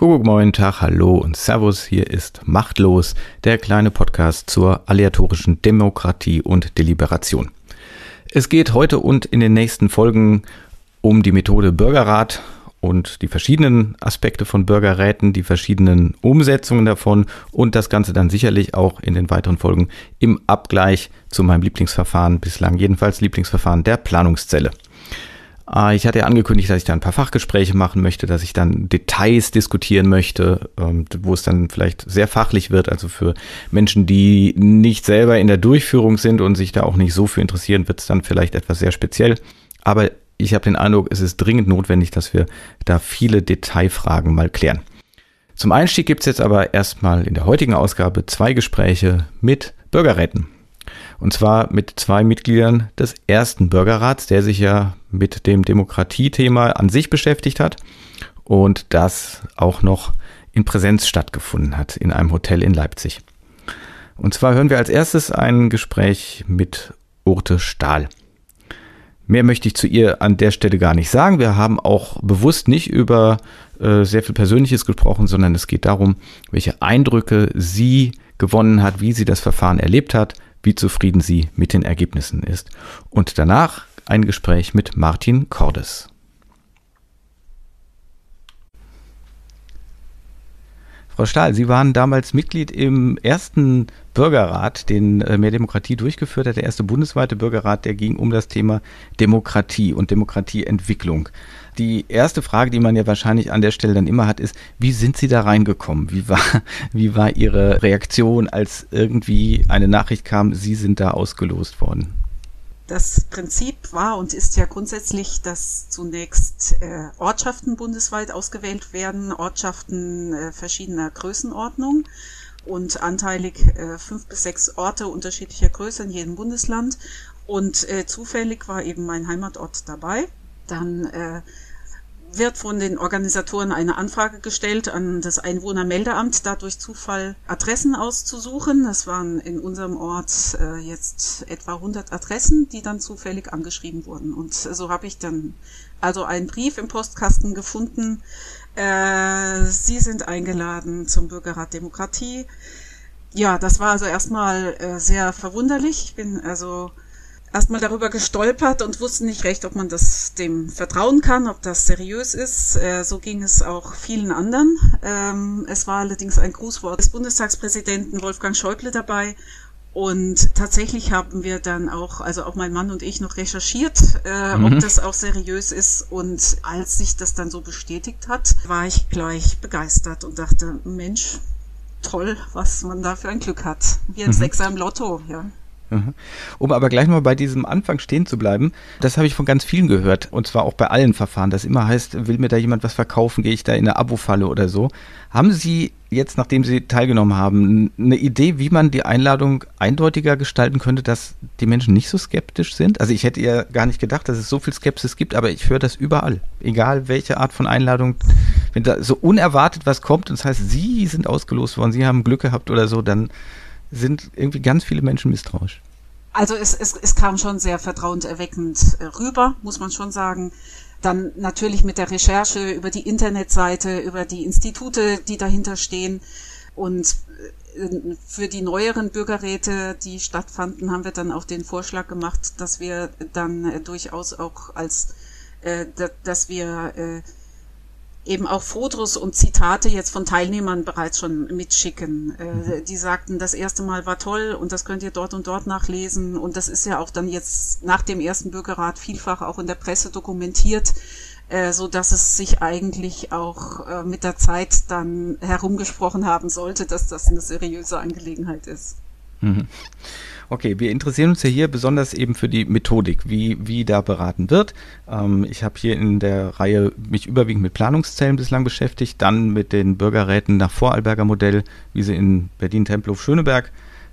Kuckuck, moin, Tag, hallo und Servus. Hier ist Machtlos, der kleine Podcast zur aleatorischen Demokratie und Deliberation. Es geht heute und in den nächsten Folgen um die Methode Bürgerrat und die verschiedenen Aspekte von Bürgerräten, die verschiedenen Umsetzungen davon und das Ganze dann sicherlich auch in den weiteren Folgen im Abgleich zu meinem Lieblingsverfahren, bislang jedenfalls Lieblingsverfahren der Planungszelle. Ah, ich hatte ja angekündigt, dass ich da ein paar Fachgespräche machen möchte, dass ich dann Details diskutieren möchte, ähm, wo es dann vielleicht sehr fachlich wird, also für Menschen, die nicht selber in der Durchführung sind und sich da auch nicht so für interessieren, wird es dann vielleicht etwas sehr speziell. Aber ich habe den Eindruck, es ist dringend notwendig, dass wir da viele Detailfragen mal klären. Zum Einstieg gibt es jetzt aber erstmal in der heutigen Ausgabe zwei Gespräche mit Bürgerräten. Und zwar mit zwei Mitgliedern des ersten Bürgerrats, der sich ja mit dem Demokratiethema an sich beschäftigt hat und das auch noch in Präsenz stattgefunden hat in einem Hotel in Leipzig. Und zwar hören wir als erstes ein Gespräch mit Urte Stahl. Mehr möchte ich zu ihr an der Stelle gar nicht sagen. Wir haben auch bewusst nicht über äh, sehr viel Persönliches gesprochen, sondern es geht darum, welche Eindrücke sie gewonnen hat, wie sie das Verfahren erlebt hat, wie zufrieden sie mit den Ergebnissen ist. Und danach ein Gespräch mit Martin Cordes. Frau Stahl, Sie waren damals Mitglied im ersten Bürgerrat, den äh, Mehr Demokratie durchgeführt hat, der erste bundesweite Bürgerrat, der ging um das Thema Demokratie und Demokratieentwicklung. Die erste Frage, die man ja wahrscheinlich an der Stelle dann immer hat, ist, wie sind Sie da reingekommen? Wie war, wie war Ihre Reaktion, als irgendwie eine Nachricht kam, Sie sind da ausgelost worden? Das Prinzip war und ist ja grundsätzlich, dass zunächst äh, Ortschaften bundesweit ausgewählt werden, Ortschaften äh, verschiedener Größenordnung und anteilig äh, fünf bis sechs Orte unterschiedlicher Größe in jedem Bundesland. Und äh, zufällig war eben mein Heimatort dabei. Dann äh, wird von den Organisatoren eine Anfrage gestellt an das Einwohnermeldeamt, da durch Zufall Adressen auszusuchen. Das waren in unserem Ort äh, jetzt etwa 100 Adressen, die dann zufällig angeschrieben wurden. Und so habe ich dann also einen Brief im Postkasten gefunden. Äh, Sie sind eingeladen zum Bürgerrat Demokratie. Ja, das war also erstmal äh, sehr verwunderlich. Ich bin also erstmal darüber gestolpert und wusste nicht recht, ob man das dem vertrauen kann, ob das seriös ist. Äh, so ging es auch vielen anderen. Ähm, es war allerdings ein Grußwort des Bundestagspräsidenten Wolfgang Schäuble dabei. Und tatsächlich haben wir dann auch, also auch mein Mann und ich noch recherchiert, äh, mhm. ob das auch seriös ist. Und als sich das dann so bestätigt hat, war ich gleich begeistert und dachte, Mensch, toll, was man da für ein Glück hat. Wie ein mhm. Sechser im Lotto, ja. Mhm. Um aber gleich mal bei diesem Anfang stehen zu bleiben, das habe ich von ganz vielen gehört, und zwar auch bei allen Verfahren, dass immer heißt, will mir da jemand was verkaufen, gehe ich da in eine Abo-Falle oder so. Haben Sie jetzt, nachdem Sie teilgenommen haben, eine Idee, wie man die Einladung eindeutiger gestalten könnte, dass die Menschen nicht so skeptisch sind? Also ich hätte ja gar nicht gedacht, dass es so viel Skepsis gibt, aber ich höre das überall. Egal welche Art von Einladung, wenn da so unerwartet was kommt und das heißt, Sie sind ausgelost worden, Sie haben Glück gehabt oder so, dann sind irgendwie ganz viele Menschen misstrauisch. Also es, es, es kam schon sehr vertrauenserweckend äh, rüber, muss man schon sagen. Dann natürlich mit der Recherche über die Internetseite, über die Institute, die dahinter stehen. Und äh, für die neueren Bürgerräte, die stattfanden, haben wir dann auch den Vorschlag gemacht, dass wir dann äh, durchaus auch als, dass wir eben auch Fotos und Zitate jetzt von Teilnehmern bereits schon mitschicken. Äh, mhm. Die sagten, das erste Mal war toll und das könnt ihr dort und dort nachlesen. Und das ist ja auch dann jetzt nach dem ersten Bürgerrat vielfach auch in der Presse dokumentiert, äh, so dass es sich eigentlich auch äh, mit der Zeit dann herumgesprochen haben sollte, dass das eine seriöse Angelegenheit ist. Mhm. Okay, wir interessieren uns ja hier besonders eben für die Methodik, wie, wie da beraten wird. Ähm, ich habe hier in der Reihe mich überwiegend mit Planungszellen bislang beschäftigt, dann mit den Bürgerräten nach Vorarlberger Modell, wie sie in Berlin-Tempelhof-Schöneberg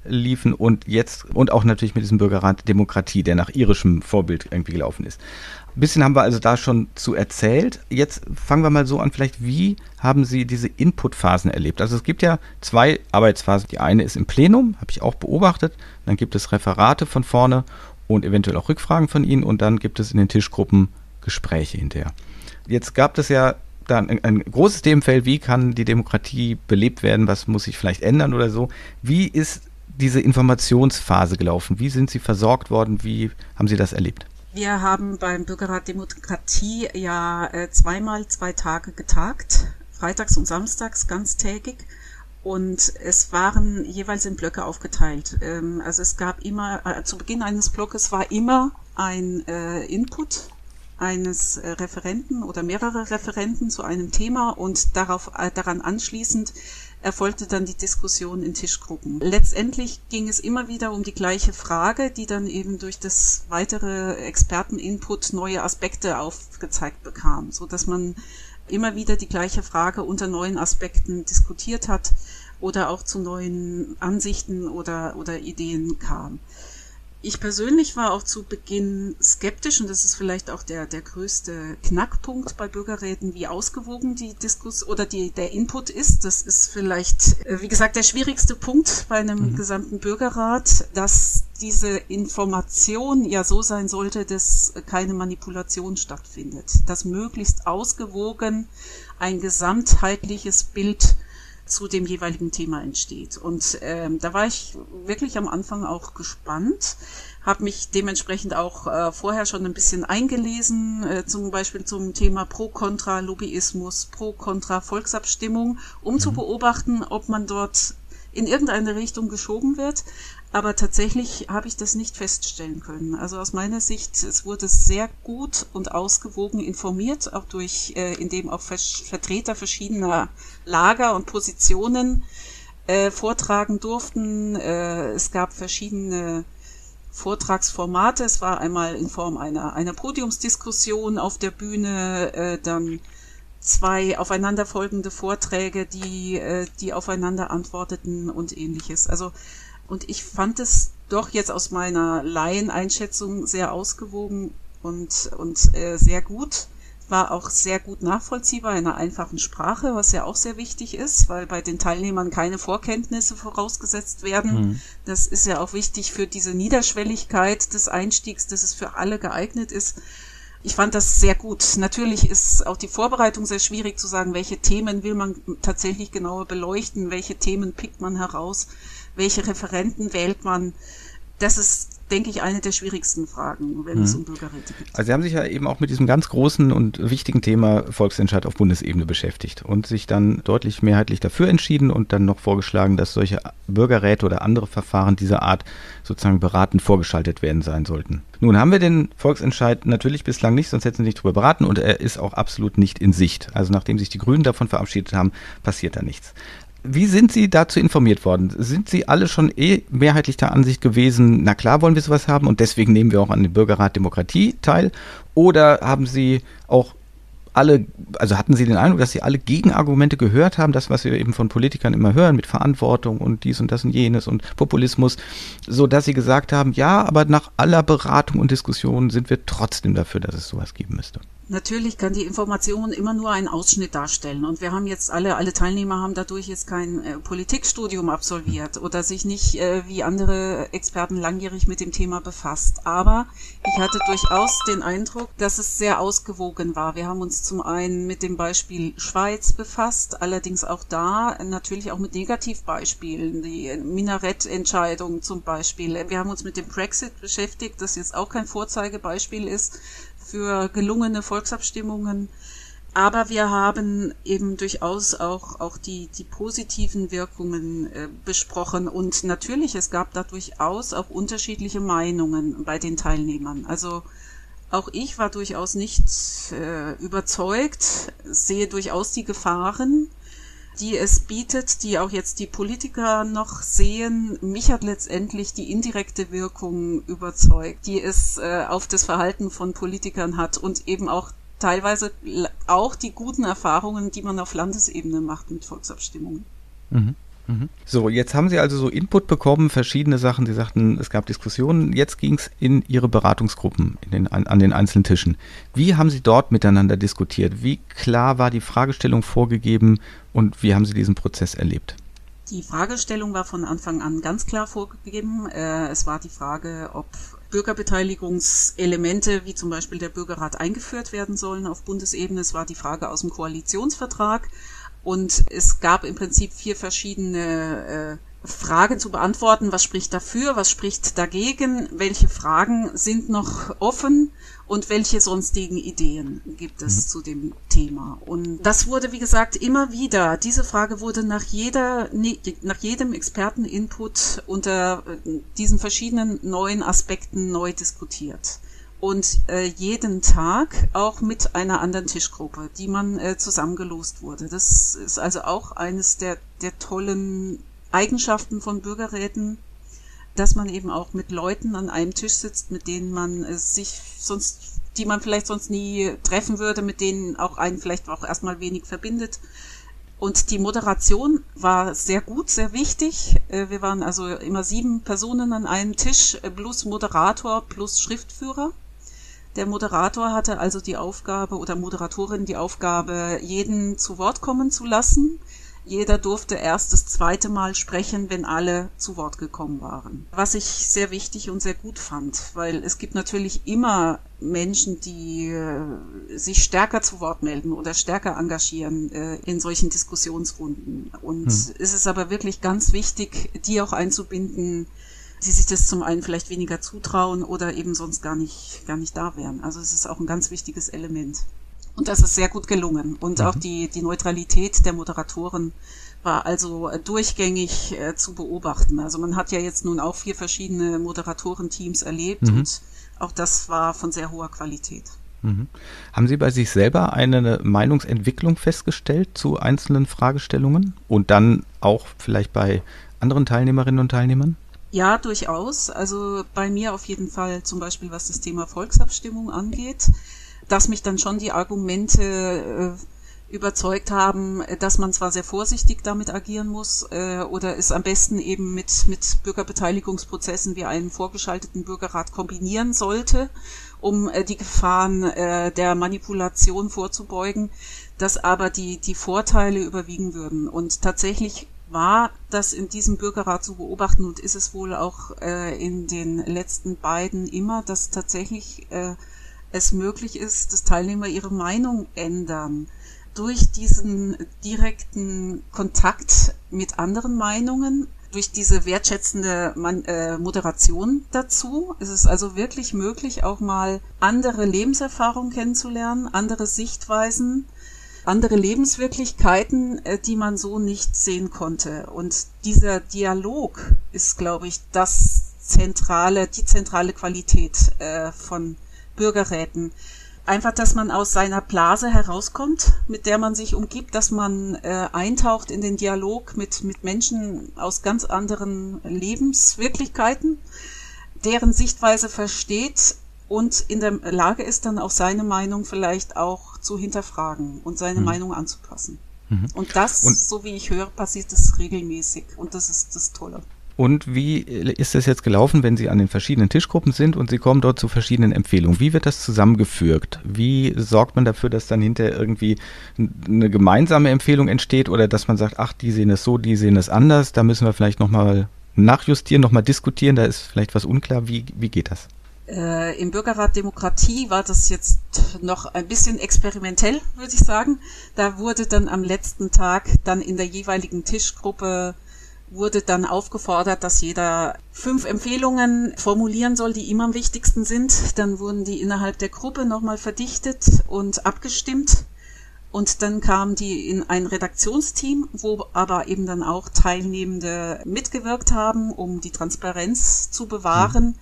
liefen und jetzt und auch natürlich mit diesem Bürgerrat Demokratie, der nach irischem Vorbild irgendwie gelaufen ist. Ein bisschen haben wir also da schon zu erzählt. Jetzt fangen wir mal so an, vielleicht, wie haben Sie diese Inputphasen erlebt? Also es gibt ja zwei Arbeitsphasen. Die eine ist im Plenum, habe ich auch beobachtet. Dann gibt es Referate von vorne und eventuell auch Rückfragen von Ihnen und dann gibt es in den Tischgruppen Gespräche hinterher. Jetzt gab es ja da ein, ein großes Themenfeld, wie kann die Demokratie belebt werden, was muss sich vielleicht ändern oder so. Wie ist diese Informationsphase gelaufen? Wie sind Sie versorgt worden? Wie haben Sie das erlebt? Wir haben beim Bürgerrat Demokratie ja äh, zweimal zwei Tage getagt, freitags und samstags ganztägig. Und es waren jeweils in Blöcke aufgeteilt. Ähm, also es gab immer, äh, zu Beginn eines Blockes war immer ein äh, Input eines Referenten oder mehrere Referenten zu einem Thema und darauf, daran anschließend erfolgte dann die Diskussion in Tischgruppen. Letztendlich ging es immer wieder um die gleiche Frage, die dann eben durch das weitere Experteninput neue Aspekte aufgezeigt bekam, so dass man immer wieder die gleiche Frage unter neuen Aspekten diskutiert hat oder auch zu neuen Ansichten oder, oder Ideen kam. Ich persönlich war auch zu Beginn skeptisch und das ist vielleicht auch der, der größte Knackpunkt bei Bürgerräten, wie ausgewogen die Diskus oder die, der Input ist. Das ist vielleicht, äh, wie gesagt, der schwierigste Punkt bei einem mhm. gesamten Bürgerrat, dass diese Information ja so sein sollte, dass keine Manipulation stattfindet, dass möglichst ausgewogen ein gesamtheitliches Bild zu dem jeweiligen Thema entsteht. Und ähm, da war ich wirklich am Anfang auch gespannt, habe mich dementsprechend auch äh, vorher schon ein bisschen eingelesen, äh, zum Beispiel zum Thema Pro-Kontra-Lobbyismus, Pro-Kontra-Volksabstimmung, um mhm. zu beobachten, ob man dort in irgendeine Richtung geschoben wird. Aber tatsächlich habe ich das nicht feststellen können. Also aus meiner Sicht, es wurde sehr gut und ausgewogen informiert, auch durch, äh, indem auch Vertreter verschiedener Lager und Positionen äh, vortragen durften. Äh, es gab verschiedene Vortragsformate. Es war einmal in Form einer, einer Podiumsdiskussion auf der Bühne, äh, dann zwei aufeinanderfolgende Vorträge, die, äh, die aufeinander antworteten und ähnliches. Also und ich fand es doch jetzt aus meiner Laieneinschätzung sehr ausgewogen und, und äh, sehr gut. War auch sehr gut nachvollziehbar in einer einfachen Sprache, was ja auch sehr wichtig ist, weil bei den Teilnehmern keine Vorkenntnisse vorausgesetzt werden. Mhm. Das ist ja auch wichtig für diese Niederschwelligkeit des Einstiegs, dass es für alle geeignet ist. Ich fand das sehr gut. Natürlich ist auch die Vorbereitung sehr schwierig zu sagen, welche Themen will man tatsächlich genauer beleuchten, welche Themen pickt man heraus welche Referenten wählt man? Das ist, denke ich, eine der schwierigsten Fragen, wenn mhm. es um Bürgerräte geht. Also Sie haben sich ja eben auch mit diesem ganz großen und wichtigen Thema Volksentscheid auf Bundesebene beschäftigt und sich dann deutlich mehrheitlich dafür entschieden und dann noch vorgeschlagen, dass solche Bürgerräte oder andere Verfahren dieser Art sozusagen beratend vorgeschaltet werden sein sollten. Nun haben wir den Volksentscheid natürlich bislang nicht, sonst hätten Sie nicht darüber beraten und er ist auch absolut nicht in Sicht. Also nachdem sich die Grünen davon verabschiedet haben, passiert da nichts. Wie sind Sie dazu informiert worden? Sind Sie alle schon eh mehrheitlich der Ansicht gewesen, na klar wollen wir sowas haben und deswegen nehmen wir auch an dem Bürgerrat Demokratie teil? Oder haben Sie auch alle, also hatten Sie den Eindruck, dass Sie alle Gegenargumente gehört haben, das, was wir eben von Politikern immer hören, mit Verantwortung und dies und das und jenes und Populismus, so dass Sie gesagt haben, ja, aber nach aller Beratung und Diskussion sind wir trotzdem dafür, dass es sowas geben müsste? Natürlich kann die Information immer nur einen Ausschnitt darstellen. Und wir haben jetzt alle, alle Teilnehmer haben dadurch jetzt kein äh, Politikstudium absolviert oder sich nicht äh, wie andere Experten langjährig mit dem Thema befasst. Aber ich hatte durchaus den Eindruck, dass es sehr ausgewogen war. Wir haben uns zum einen mit dem Beispiel Schweiz befasst, allerdings auch da natürlich auch mit Negativbeispielen, die Minarettentscheidung zum Beispiel. Wir haben uns mit dem Brexit beschäftigt, das jetzt auch kein Vorzeigebeispiel ist für gelungene Volksabstimmungen. Aber wir haben eben durchaus auch, auch die, die positiven Wirkungen äh, besprochen. Und natürlich, es gab da durchaus auch unterschiedliche Meinungen bei den Teilnehmern. Also auch ich war durchaus nicht äh, überzeugt, sehe durchaus die Gefahren, die es bietet, die auch jetzt die Politiker noch sehen. Mich hat letztendlich die indirekte Wirkung überzeugt, die es äh, auf das Verhalten von Politikern hat und eben auch teilweise auch die guten Erfahrungen, die man auf Landesebene macht mit Volksabstimmungen. Mhm. So, jetzt haben Sie also so Input bekommen, verschiedene Sachen. Sie sagten, es gab Diskussionen. Jetzt ging es in Ihre Beratungsgruppen in den, an, an den einzelnen Tischen. Wie haben Sie dort miteinander diskutiert? Wie klar war die Fragestellung vorgegeben und wie haben Sie diesen Prozess erlebt? Die Fragestellung war von Anfang an ganz klar vorgegeben. Äh, es war die Frage, ob Bürgerbeteiligungselemente wie zum Beispiel der Bürgerrat eingeführt werden sollen auf Bundesebene. Es war die Frage aus dem Koalitionsvertrag und es gab im Prinzip vier verschiedene äh, Fragen zu beantworten. Was spricht dafür? Was spricht dagegen? Welche Fragen sind noch offen? und welche sonstigen Ideen gibt es mhm. zu dem Thema. Und das wurde, wie gesagt, immer wieder, diese Frage wurde nach jeder, nach jedem Experteninput unter äh, diesen verschiedenen neuen Aspekten neu diskutiert. Und äh, jeden Tag auch mit einer anderen Tischgruppe, die man äh, zusammengelost wurde. Das ist also auch eines der, der tollen Eigenschaften von Bürgerräten, dass man eben auch mit Leuten an einem Tisch sitzt, mit denen man äh, sich sonst, die man vielleicht sonst nie treffen würde, mit denen auch einen vielleicht auch erstmal wenig verbindet. Und die Moderation war sehr gut, sehr wichtig. Äh, wir waren also immer sieben Personen an einem Tisch, äh, plus Moderator, plus Schriftführer. Der Moderator hatte also die Aufgabe oder Moderatorin die Aufgabe, jeden zu Wort kommen zu lassen jeder durfte erst das zweite Mal sprechen, wenn alle zu Wort gekommen waren. Was ich sehr wichtig und sehr gut fand, weil es gibt natürlich immer Menschen, die äh, sich stärker zu Wort melden oder stärker engagieren äh, in solchen Diskussionsrunden. Und hm. es ist aber wirklich ganz wichtig, die auch einzubinden, die sich das zum einen vielleicht weniger zutrauen oder eben sonst gar nicht, gar nicht da wären. Also es ist auch ein ganz wichtiges Element. Und das ist sehr gut gelungen. Und mhm. auch die, die Neutralität der Moderatoren war also durchgängig äh, zu beobachten. Also man hat ja jetzt nun auch vier verschiedene Moderatorenteams erlebt mhm. und auch das war von sehr hoher Qualität. Mhm. Haben Sie bei sich selber eine Meinungsentwicklung festgestellt zu einzelnen Fragestellungen und dann auch vielleicht bei anderen Teilnehmerinnen und Teilnehmern? Ja, durchaus. Also bei mir auf jeden Fall zum Beispiel, was das Thema Volksabstimmung angeht dass mich dann schon die Argumente äh, überzeugt haben, dass man zwar sehr vorsichtig damit agieren muss äh, oder es am besten eben mit, mit Bürgerbeteiligungsprozessen wie einen vorgeschalteten Bürgerrat kombinieren sollte, um äh, die Gefahren äh, der Manipulation vorzubeugen, dass aber die, die Vorteile überwiegen würden. Und tatsächlich war das in diesem Bürgerrat zu beobachten und ist es wohl auch äh, in den letzten beiden immer, dass tatsächlich äh, es möglich ist, dass Teilnehmer ihre Meinung ändern. Durch diesen direkten Kontakt mit anderen Meinungen, durch diese wertschätzende äh, Moderation dazu, ist es also wirklich möglich, auch mal andere Lebenserfahrungen kennenzulernen, andere Sichtweisen, andere Lebenswirklichkeiten, äh, die man so nicht sehen konnte. Und dieser Dialog ist, glaube ich, das zentrale, die zentrale Qualität äh, von Bürgerräten. Einfach, dass man aus seiner Blase herauskommt, mit der man sich umgibt, dass man äh, eintaucht in den Dialog mit, mit Menschen aus ganz anderen Lebenswirklichkeiten, deren Sichtweise versteht und in der Lage ist, dann auch seine Meinung vielleicht auch zu hinterfragen und seine mhm. Meinung anzupassen. Mhm. Und das, und so wie ich höre, passiert das regelmäßig und das ist das Tolle. Und wie ist es jetzt gelaufen, wenn Sie an den verschiedenen Tischgruppen sind und Sie kommen dort zu verschiedenen Empfehlungen? Wie wird das zusammengefügt? Wie sorgt man dafür, dass dann hinterher irgendwie eine gemeinsame Empfehlung entsteht oder dass man sagt, ach, die sehen es so, die sehen es anders, da müssen wir vielleicht nochmal nachjustieren, nochmal diskutieren, da ist vielleicht was unklar. Wie, wie geht das? Äh, Im Bürgerrat Demokratie war das jetzt noch ein bisschen experimentell, würde ich sagen. Da wurde dann am letzten Tag dann in der jeweiligen Tischgruppe wurde dann aufgefordert, dass jeder fünf Empfehlungen formulieren soll, die ihm am wichtigsten sind. Dann wurden die innerhalb der Gruppe nochmal verdichtet und abgestimmt. Und dann kamen die in ein Redaktionsteam, wo aber eben dann auch Teilnehmende mitgewirkt haben, um die Transparenz zu bewahren.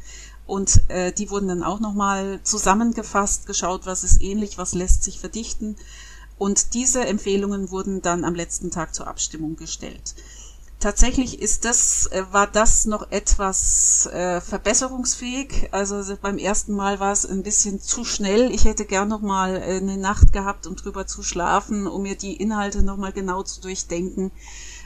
Und äh, die wurden dann auch nochmal zusammengefasst, geschaut, was ist ähnlich, was lässt sich verdichten. Und diese Empfehlungen wurden dann am letzten Tag zur Abstimmung gestellt tatsächlich ist das, äh, war das noch etwas äh, verbesserungsfähig. Also beim ersten Mal war es ein bisschen zu schnell. Ich hätte gern noch mal äh, eine Nacht gehabt, um drüber zu schlafen, um mir die Inhalte noch mal genau zu durchdenken.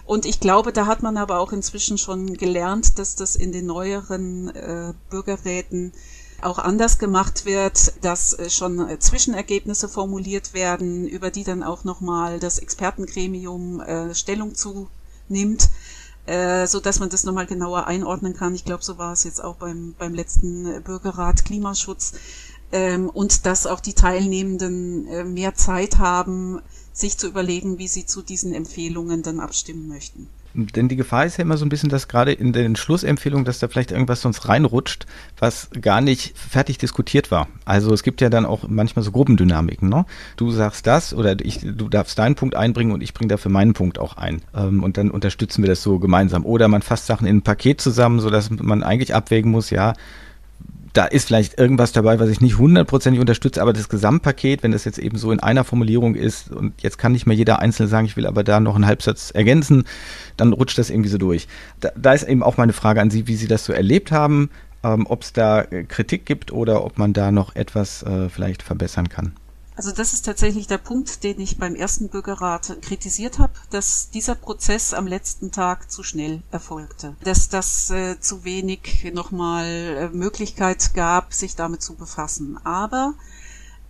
Und ich glaube, da hat man aber auch inzwischen schon gelernt, dass das in den neueren äh, Bürgerräten auch anders gemacht wird, dass äh, schon Zwischenergebnisse formuliert werden, über die dann auch nochmal das Expertengremium äh, Stellung zu nimmt. äh, so dass man das nochmal genauer einordnen kann. Ich glaube, so war es jetzt auch beim, beim letzten Bürgerrat Klimaschutz. Ähm, und dass auch die Teilnehmenden äh, mehr Zeit haben, sich zu überlegen, wie sie zu diesen Empfehlungen dann abstimmen möchten. Denn die Gefahr ist ja immer so ein bisschen, dass gerade in den Schlussempfehlungen, dass da vielleicht irgendwas sonst reinrutscht, was gar nicht fertig diskutiert war. Also es gibt ja dann auch manchmal so Gruppendynamiken. Ne? Du sagst das oder ich, du darfst deinen Punkt einbringen und ich bringe dafür meinen Punkt auch ein. Ähm, und dann unterstützen wir das so gemeinsam. Oder man fasst Sachen in ein Paket zusammen, sodass man eigentlich abwägen muss, ja, da ist vielleicht irgendwas dabei, was ich nicht hundertprozentig unterstütze, aber das Gesamtpaket, wenn das jetzt eben so in einer Formulierung ist und jetzt kann nicht mehr jeder Einzelne sagen, ich will aber da noch einen Halbsatz ergänzen, dann rutscht das irgendwie so durch. Da, da ist eben auch meine Frage an Sie, wie Sie das so erlebt haben, ähm, ob es da Kritik gibt oder ob man da noch etwas äh, vielleicht verbessern kann. Also das ist tatsächlich der Punkt, den ich beim ersten Bürgerrat kritisiert habe, dass dieser Prozess am letzten Tag zu schnell erfolgte, dass das äh, zu wenig nochmal äh, Möglichkeit gab, sich damit zu befassen. Aber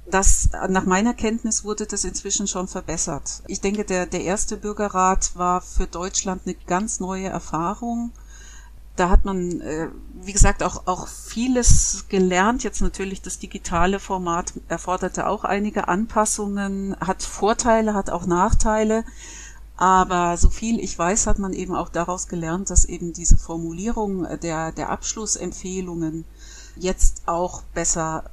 das, nach meiner Kenntnis wurde das inzwischen schon verbessert. Ich denke, der, der erste Bürgerrat war für Deutschland eine ganz neue Erfahrung da hat man, äh, wie gesagt, auch, auch vieles gelernt. Jetzt natürlich das digitale Format erforderte auch einige Anpassungen, hat Vorteile, hat auch Nachteile. Aber so viel ich weiß, hat man eben auch daraus gelernt, dass eben diese Formulierung der, der Abschlussempfehlungen jetzt auch besser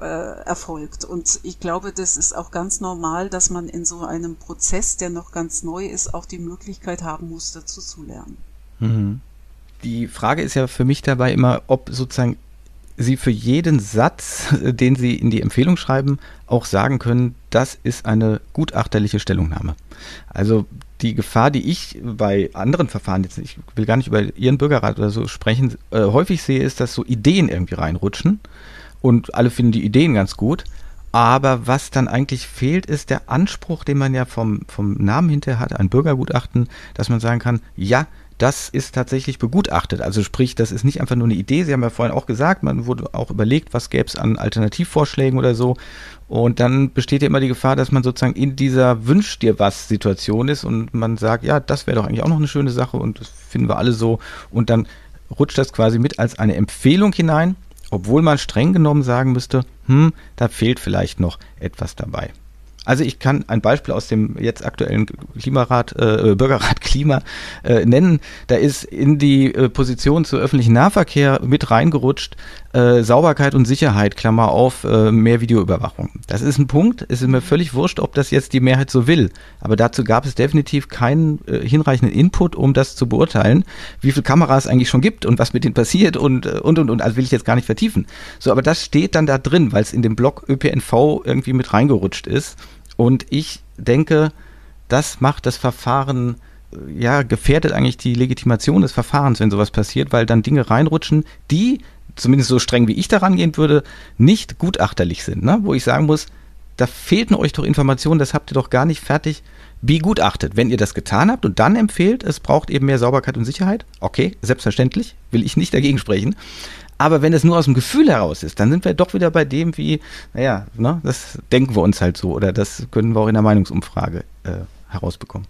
äh, erfolgt. Und ich glaube, das ist auch ganz normal, dass man in so einem Prozess, der noch ganz neu ist, auch die Möglichkeit haben muss, dazu zu lernen. Mhm die Frage ist ja für mich dabei immer, ob sozusagen Sie für jeden Satz, den Sie in die Empfehlung schreiben, auch sagen können, das ist eine gutachterliche Stellungnahme. Also die Gefahr, die ich bei anderen Verfahren, jetzt ich will gar nicht über Ihren Bürgerrat oder so sprechen, äh, häufig sehe, ist, dass so Ideen irgendwie reinrutschen und alle finden die Ideen ganz gut. Aber was dann eigentlich fehlt, ist der Anspruch, den man ja vom, vom Namen hinterher hat, ein Bürgergutachten, dass man sagen kann, ja, das ist tatsächlich begutachtet. Also sprich, das ist nicht einfach nur eine Idee. Sie haben ja vorhin auch gesagt, man wurde auch überlegt, was gäbe es an Alternativvorschlägen oder so. Und dann besteht ja immer die Gefahr, dass man sozusagen in dieser Wünsch dir was Situation ist und man sagt, ja, das wäre doch eigentlich auch noch eine schöne Sache und das finden wir alle so. Und dann rutscht das quasi mit als eine Empfehlung hinein, obwohl man streng genommen sagen müsste, hm, da fehlt vielleicht noch etwas dabei. Also ich kann ein Beispiel aus dem jetzt aktuellen Klimarat, äh, Bürgerrat Klima äh, nennen. Da ist in die äh, Position zu öffentlichen Nahverkehr mit reingerutscht, äh, Sauberkeit und Sicherheit, Klammer auf, äh, mehr Videoüberwachung. Das ist ein Punkt, es ist mir völlig wurscht, ob das jetzt die Mehrheit so will. Aber dazu gab es definitiv keinen äh, hinreichenden Input, um das zu beurteilen, wie viele Kameras eigentlich schon gibt und was mit denen passiert und, äh, und, und, und. Also will ich jetzt gar nicht vertiefen. So, aber das steht dann da drin, weil es in dem Block ÖPNV irgendwie mit reingerutscht ist. Und ich denke, das macht das Verfahren, äh, ja, gefährdet eigentlich die Legitimation des Verfahrens, wenn sowas passiert, weil dann Dinge reinrutschen, die, zumindest so streng wie ich daran gehen würde, nicht gutachterlich sind. Ne? Wo ich sagen muss, da fehlten euch doch Informationen, das habt ihr doch gar nicht fertig begutachtet. Wenn ihr das getan habt und dann empfehlt, es braucht eben mehr Sauberkeit und Sicherheit, okay, selbstverständlich, will ich nicht dagegen sprechen. Aber wenn es nur aus dem Gefühl heraus ist, dann sind wir doch wieder bei dem, wie, naja, ne, das denken wir uns halt so oder das können wir auch in der Meinungsumfrage äh, herausbekommen.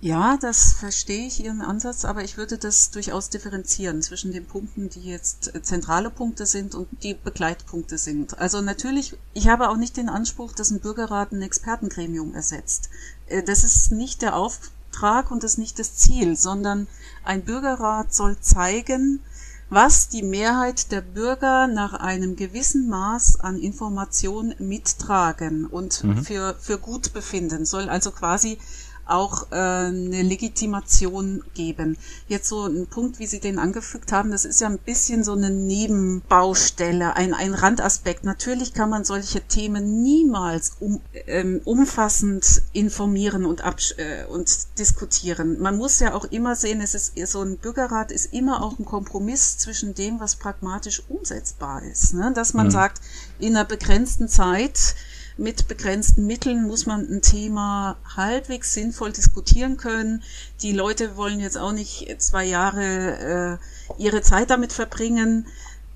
Ja, das verstehe ich Ihren Ansatz, aber ich würde das durchaus differenzieren zwischen den Punkten, die jetzt äh, zentrale Punkte sind und die Begleitpunkte sind. Also natürlich, ich habe auch nicht den Anspruch, dass ein Bürgerrat ein Expertengremium ersetzt. Äh, das ist nicht der Auftrag und das ist nicht das Ziel, sondern ein Bürgerrat soll zeigen, was die Mehrheit der Bürger nach einem gewissen Maß an Information mittragen und mhm. für, für gut befinden, soll also quasi auch äh, eine Legitimation geben. Jetzt so ein Punkt, wie Sie den angefügt haben, das ist ja ein bisschen so eine Nebenbaustelle, ein, ein Randaspekt. Natürlich kann man solche Themen niemals um, ähm, umfassend informieren und, äh, und diskutieren. Man muss ja auch immer sehen, es ist so ein Bürgerrat ist immer auch ein Kompromiss zwischen dem, was pragmatisch umsetzbar ist. Ne? Dass man mhm. sagt, in einer begrenzten Zeit mit begrenzten Mitteln muss man ein Thema halbwegs sinnvoll diskutieren können. Die Leute wollen jetzt auch nicht zwei Jahre äh, ihre Zeit damit verbringen.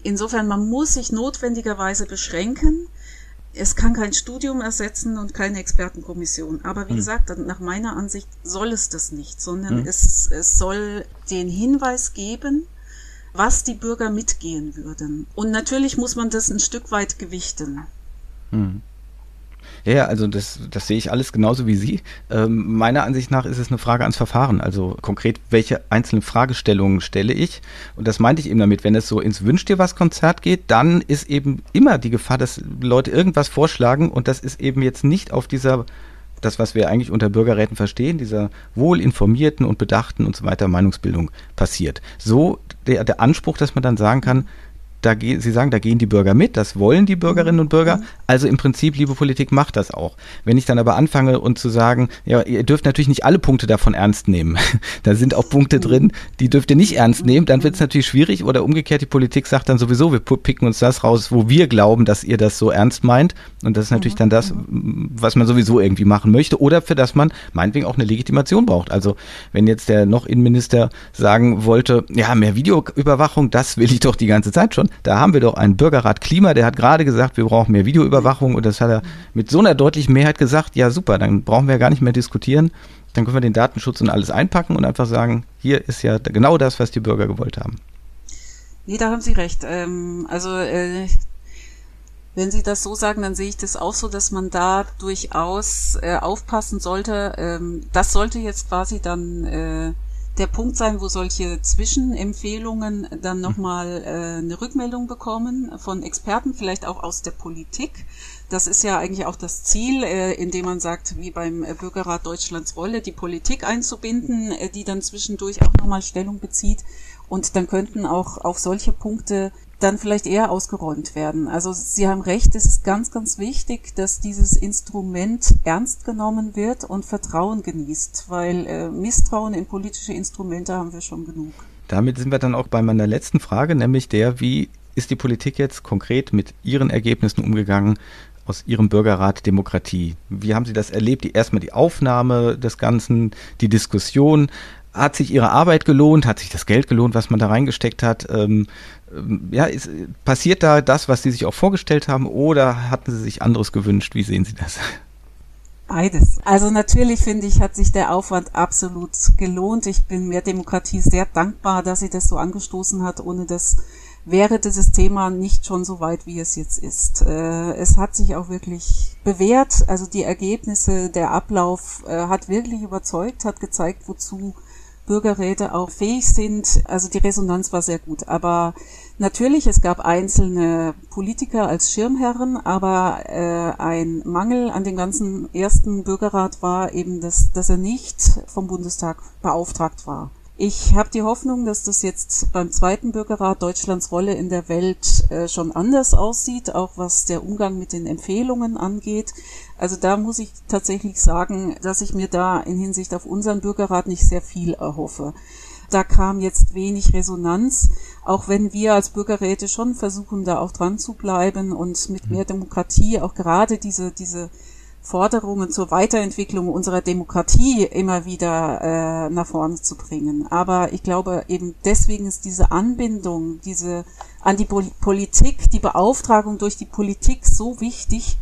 Insofern, man muss sich notwendigerweise beschränken. es kann kein Studium ersetzen und keine Expertenkommission. Aber wie hm. gesagt, nach meiner Ansicht soll es das nicht, sondern hm. es, es soll den Hinweis geben, was die Bürger mitgehen würden. Und natürlich muss man das ein Stück weit gewichten. Hm. Ja, also das, das sehe ich alles genauso wie Sie. Ähm, meiner Ansicht nach ist es eine Frage ans Verfahren. Also konkret, welche einzelnen Fragestellungen stelle ich? Und das meinte ich eben damit, wenn es so ins Wünsch dir was Konzert geht, dann ist eben immer die Gefahr, dass Leute irgendwas vorschlagen und das ist eben jetzt nicht auf dieser das, was wir eigentlich unter Bürgerräten verstehen, dieser wohlinformierten und bedachten und so weiter Meinungsbildung passiert. So der, der Anspruch, dass man dann sagen kann, da gehen, Sie sagen, da gehen die Bürger mit, das wollen die Bürgerinnen und Bürger. Mhm. Also im Prinzip, liebe Politik, macht das auch. Wenn ich dann aber anfange und zu sagen, ja, ihr dürft natürlich nicht alle Punkte davon ernst nehmen. da sind auch Punkte mhm. drin, die dürft ihr nicht ernst nehmen, dann wird es natürlich schwierig. Oder umgekehrt, die Politik sagt dann sowieso, wir picken uns das raus, wo wir glauben, dass ihr das so ernst meint. Und das ist natürlich dann das, was man sowieso irgendwie machen möchte. Oder für das man meinetwegen auch eine Legitimation braucht. Also wenn jetzt der noch Innenminister sagen wollte, ja, mehr Videoüberwachung, das will ich doch die ganze Zeit schon da haben wir doch einen Bürgerrat Klima, der hat gerade gesagt, wir brauchen mehr Videoüberwachung und das hat er mit so einer deutlichen Mehrheit gesagt, ja super, dann brauchen wir ja gar nicht mehr diskutieren, dann können wir den Datenschutz und alles einpacken und einfach sagen, hier ist ja genau das, was die Bürger gewollt haben. Nee, da haben Sie recht. Ähm, also äh, wenn Sie das so sagen, dann sehe ich das auch so, dass man da durchaus äh, aufpassen sollte. Ähm, das sollte jetzt quasi dann äh, der Punkt sein, wo solche Zwischenempfehlungen dann nochmal äh, eine Rückmeldung bekommen von Experten, vielleicht auch aus der Politik. Das ist ja eigentlich auch das Ziel, äh, indem man sagt, wie beim Bürgerrat Deutschlands Rolle, die Politik einzubinden, äh, die dann zwischendurch auch nochmal Stellung bezieht. Und dann könnten auch auf solche Punkte dann vielleicht eher ausgeräumt werden. Also Sie haben recht, es ist ganz, ganz wichtig, dass dieses Instrument ernst genommen wird und Vertrauen genießt, weil äh, Misstrauen in politische Instrumente haben wir schon genug. Damit sind wir dann auch bei meiner letzten Frage, nämlich der, wie ist die Politik jetzt konkret mit ihren Ergebnissen umgegangen aus Ihrem Bürgerrat Demokratie? Wie haben Sie das erlebt? Die, erstmal die Aufnahme des Ganzen, die Diskussion. Hat sich Ihre Arbeit gelohnt? Hat sich das Geld gelohnt, was man da reingesteckt hat? Ähm, ähm, ja, ist, passiert da das, was Sie sich auch vorgestellt haben, oder hatten Sie sich anderes gewünscht? Wie sehen Sie das? Beides. Also natürlich finde ich, hat sich der Aufwand absolut gelohnt. Ich bin Mehr Demokratie sehr dankbar, dass sie das so angestoßen hat. Ohne das wäre dieses Thema nicht schon so weit, wie es jetzt ist. Äh, es hat sich auch wirklich bewährt. Also die Ergebnisse, der Ablauf äh, hat wirklich überzeugt, hat gezeigt, wozu Bürgerräte auch fähig sind. Also die Resonanz war sehr gut. Aber natürlich, es gab einzelne Politiker als Schirmherren, aber äh, ein Mangel an dem ganzen ersten Bürgerrat war eben, dass, dass er nicht vom Bundestag beauftragt war. Ich habe die Hoffnung, dass das jetzt beim zweiten Bürgerrat Deutschlands Rolle in der Welt äh, schon anders aussieht, auch was der Umgang mit den Empfehlungen angeht. Also da muss ich tatsächlich sagen, dass ich mir da in Hinsicht auf unseren Bürgerrat nicht sehr viel erhoffe. Da kam jetzt wenig Resonanz, auch wenn wir als Bürgerräte schon versuchen, da auch dran zu bleiben und mit mehr Demokratie auch gerade diese, diese Forderungen zur Weiterentwicklung unserer Demokratie immer wieder äh, nach vorne zu bringen. Aber ich glaube eben deswegen ist diese Anbindung, diese an die Politik, die Beauftragung durch die Politik so wichtig,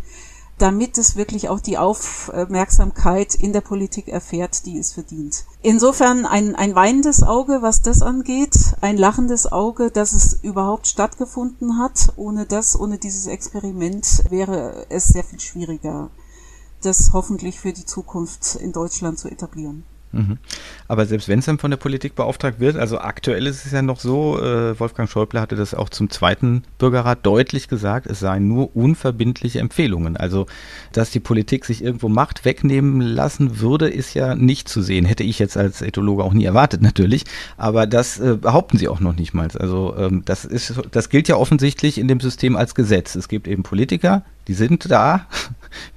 damit es wirklich auch die Aufmerksamkeit in der Politik erfährt, die es verdient. Insofern ein, ein weinendes Auge, was das angeht, ein lachendes Auge, dass es überhaupt stattgefunden hat. Ohne das, ohne dieses Experiment wäre es sehr viel schwieriger das hoffentlich für die Zukunft in Deutschland zu etablieren. Mhm. Aber selbst wenn es dann von der Politik beauftragt wird, also aktuell ist es ja noch so, äh, Wolfgang Schäuble hatte das auch zum zweiten Bürgerrat deutlich gesagt, es seien nur unverbindliche Empfehlungen. Also, dass die Politik sich irgendwo Macht wegnehmen lassen würde, ist ja nicht zu sehen. Hätte ich jetzt als Ethologe auch nie erwartet natürlich, aber das äh, behaupten sie auch noch nicht mal. Also, ähm, das ist, das gilt ja offensichtlich in dem System als Gesetz. Es gibt eben Politiker, die sind da,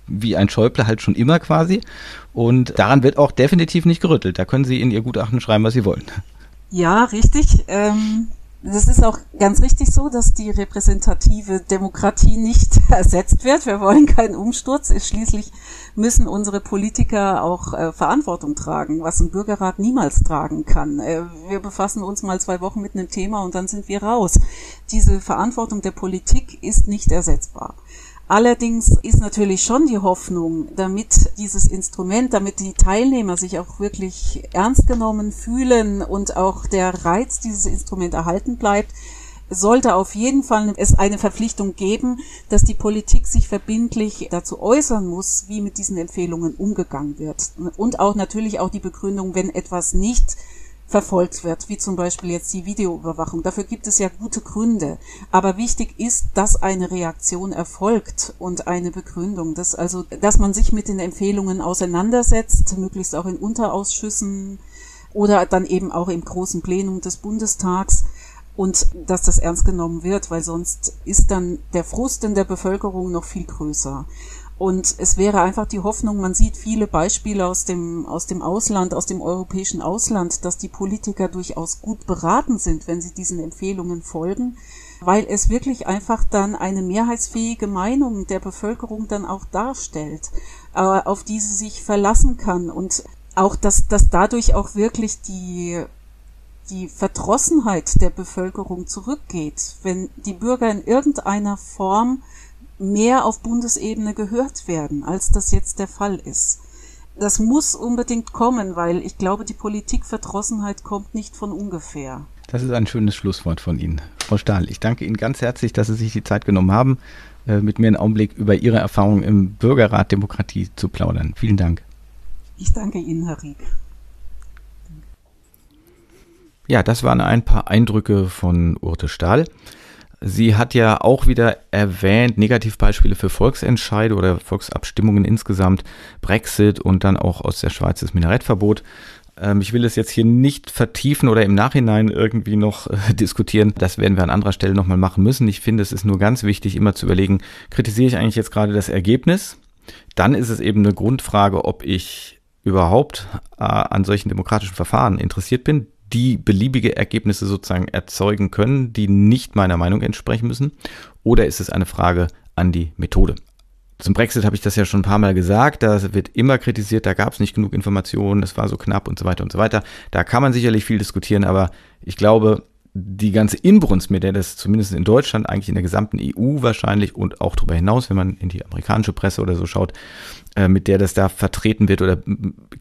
wie ein Schäuble halt schon immer quasi. Und daran wird auch definitiv nicht gerüttelt. Da können Sie in Ihr Gutachten schreiben, was Sie wollen. Ja, richtig. Ähm, das ist auch ganz richtig so, dass die repräsentative Demokratie nicht ersetzt wird. Wir wollen keinen Umsturz. Schließlich müssen unsere Politiker auch äh, Verantwortung tragen, was ein Bürgerrat niemals tragen kann. Äh, wir befassen uns mal zwei Wochen mit einem Thema und dann sind wir raus. Diese Verantwortung der Politik ist nicht ersetzbar. Allerdings ist natürlich schon die Hoffnung, damit dieses Instrument, damit die Teilnehmer sich auch wirklich ernst genommen fühlen und auch der Reiz dieses Instrument erhalten bleibt, sollte auf jeden Fall es eine Verpflichtung geben, dass die Politik sich verbindlich dazu äußern muss, wie mit diesen Empfehlungen umgegangen wird. Und auch natürlich auch die Begründung, wenn etwas nicht verfolgt wird, wie zum Beispiel jetzt die Videoüberwachung. Dafür gibt es ja gute Gründe. Aber wichtig ist, dass eine Reaktion erfolgt und eine Begründung. Dass also, dass man sich mit den Empfehlungen auseinandersetzt, möglichst auch in Unterausschüssen oder dann eben auch im großen Plenum des Bundestags und dass das ernst genommen wird, weil sonst ist dann der Frust in der Bevölkerung noch viel größer. Und es wäre einfach die Hoffnung, man sieht viele Beispiele aus dem, aus dem Ausland, aus dem europäischen Ausland, dass die Politiker durchaus gut beraten sind, wenn sie diesen Empfehlungen folgen, weil es wirklich einfach dann eine mehrheitsfähige Meinung der Bevölkerung dann auch darstellt, äh, auf die sie sich verlassen kann. Und auch, dass, dass dadurch auch wirklich die die Verdrossenheit der Bevölkerung zurückgeht, wenn die Bürger in irgendeiner Form mehr auf Bundesebene gehört werden, als das jetzt der Fall ist. Das muss unbedingt kommen, weil ich glaube, die Politikverdrossenheit kommt nicht von ungefähr. Das ist ein schönes Schlusswort von Ihnen. Frau Stahl, ich danke Ihnen ganz herzlich, dass Sie sich die Zeit genommen haben, äh, mit mir einen Augenblick über Ihre Erfahrungen im Bürgerrat Demokratie zu plaudern. Vielen Dank. Ich danke Ihnen, Herr Rieck. Ja, das waren ein paar Eindrücke von Urte Stahl. Sie hat ja auch wieder erwähnt, Negativbeispiele für Volksentscheide oder Volksabstimmungen insgesamt, Brexit und dann auch aus der Schweiz das Minarettverbot. Ähm, ich will es jetzt hier nicht vertiefen oder im Nachhinein irgendwie noch äh, diskutieren. Das werden wir an anderer Stelle nochmal machen müssen. Ich finde, es ist nur ganz wichtig, immer zu überlegen, kritisiere ich eigentlich jetzt gerade das Ergebnis? Dann ist es eben eine Grundfrage, ob ich überhaupt äh, an solchen demokratischen Verfahren interessiert bin die beliebige Ergebnisse sozusagen erzeugen können, die nicht meiner Meinung entsprechen müssen? Oder ist es eine Frage an die Methode? Zum Brexit habe ich das ja schon ein paar Mal gesagt. Da wird immer kritisiert, da gab es nicht genug Informationen, es war so knapp und so weiter und so weiter. Da kann man sicherlich viel diskutieren, aber ich glaube, die ganze Inbrunst, mit der das zumindest in Deutschland, eigentlich in der gesamten EU wahrscheinlich und auch darüber hinaus, wenn man in die amerikanische Presse oder so schaut, äh, mit der das da vertreten wird oder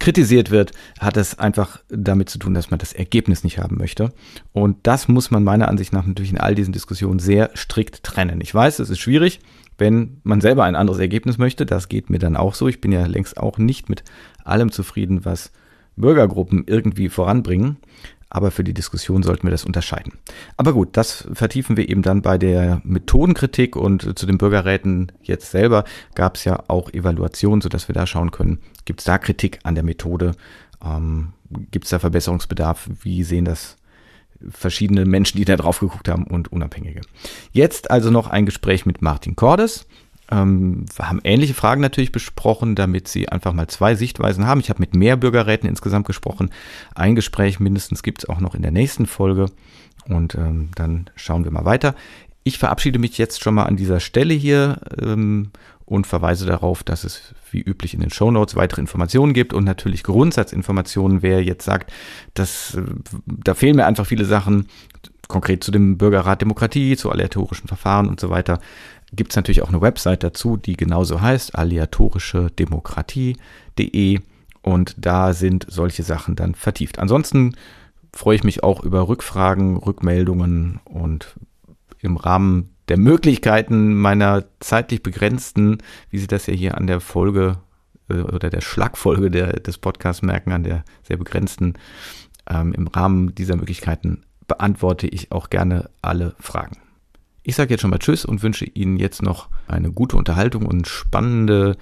kritisiert wird, hat es einfach damit zu tun, dass man das Ergebnis nicht haben möchte. Und das muss man meiner Ansicht nach natürlich in all diesen Diskussionen sehr strikt trennen. Ich weiß, es ist schwierig, wenn man selber ein anderes Ergebnis möchte. Das geht mir dann auch so. Ich bin ja längst auch nicht mit allem zufrieden, was Bürgergruppen irgendwie voranbringen aber für die Diskussion sollten wir das unterscheiden. Aber gut, das vertiefen wir eben dann bei der Methodenkritik und zu den Bürgerräten jetzt selber gab es ja auch Evaluationen, sodass wir da schauen können, gibt es da Kritik an der Methode, ähm, gibt es da Verbesserungsbedarf, wie sehen das verschiedene Menschen, die da drauf geguckt haben und Unabhängige. Jetzt also noch ein Gespräch mit Martin Cordes. Ähm, wir haben ähnliche Fragen natürlich besprochen, damit Sie einfach mal zwei Sichtweisen haben. Ich habe mit mehr Bürgerräten insgesamt gesprochen. Ein Gespräch mindestens gibt es auch noch in der nächsten Folge. Und ähm, dann schauen wir mal weiter. Ich verabschiede mich jetzt schon mal an dieser Stelle hier ähm, und verweise darauf, dass es wie üblich in den Show Notes weitere Informationen gibt und natürlich Grundsatzinformationen. Wer jetzt sagt, dass, äh, da fehlen mir einfach viele Sachen, konkret zu dem Bürgerrat Demokratie, zu aleatorischen Verfahren und so weiter, gibt es natürlich auch eine Website dazu, die genauso heißt, aleatorische Demokratie.de und da sind solche Sachen dann vertieft. Ansonsten freue ich mich auch über Rückfragen, Rückmeldungen und im Rahmen der Möglichkeiten meiner zeitlich begrenzten, wie Sie das ja hier an der Folge äh, oder der Schlagfolge der, des Podcasts merken, an der sehr begrenzten, ähm, im Rahmen dieser Möglichkeiten beantworte ich auch gerne alle Fragen. Ich sage jetzt schon mal Tschüss und wünsche Ihnen jetzt noch eine gute Unterhaltung und spannende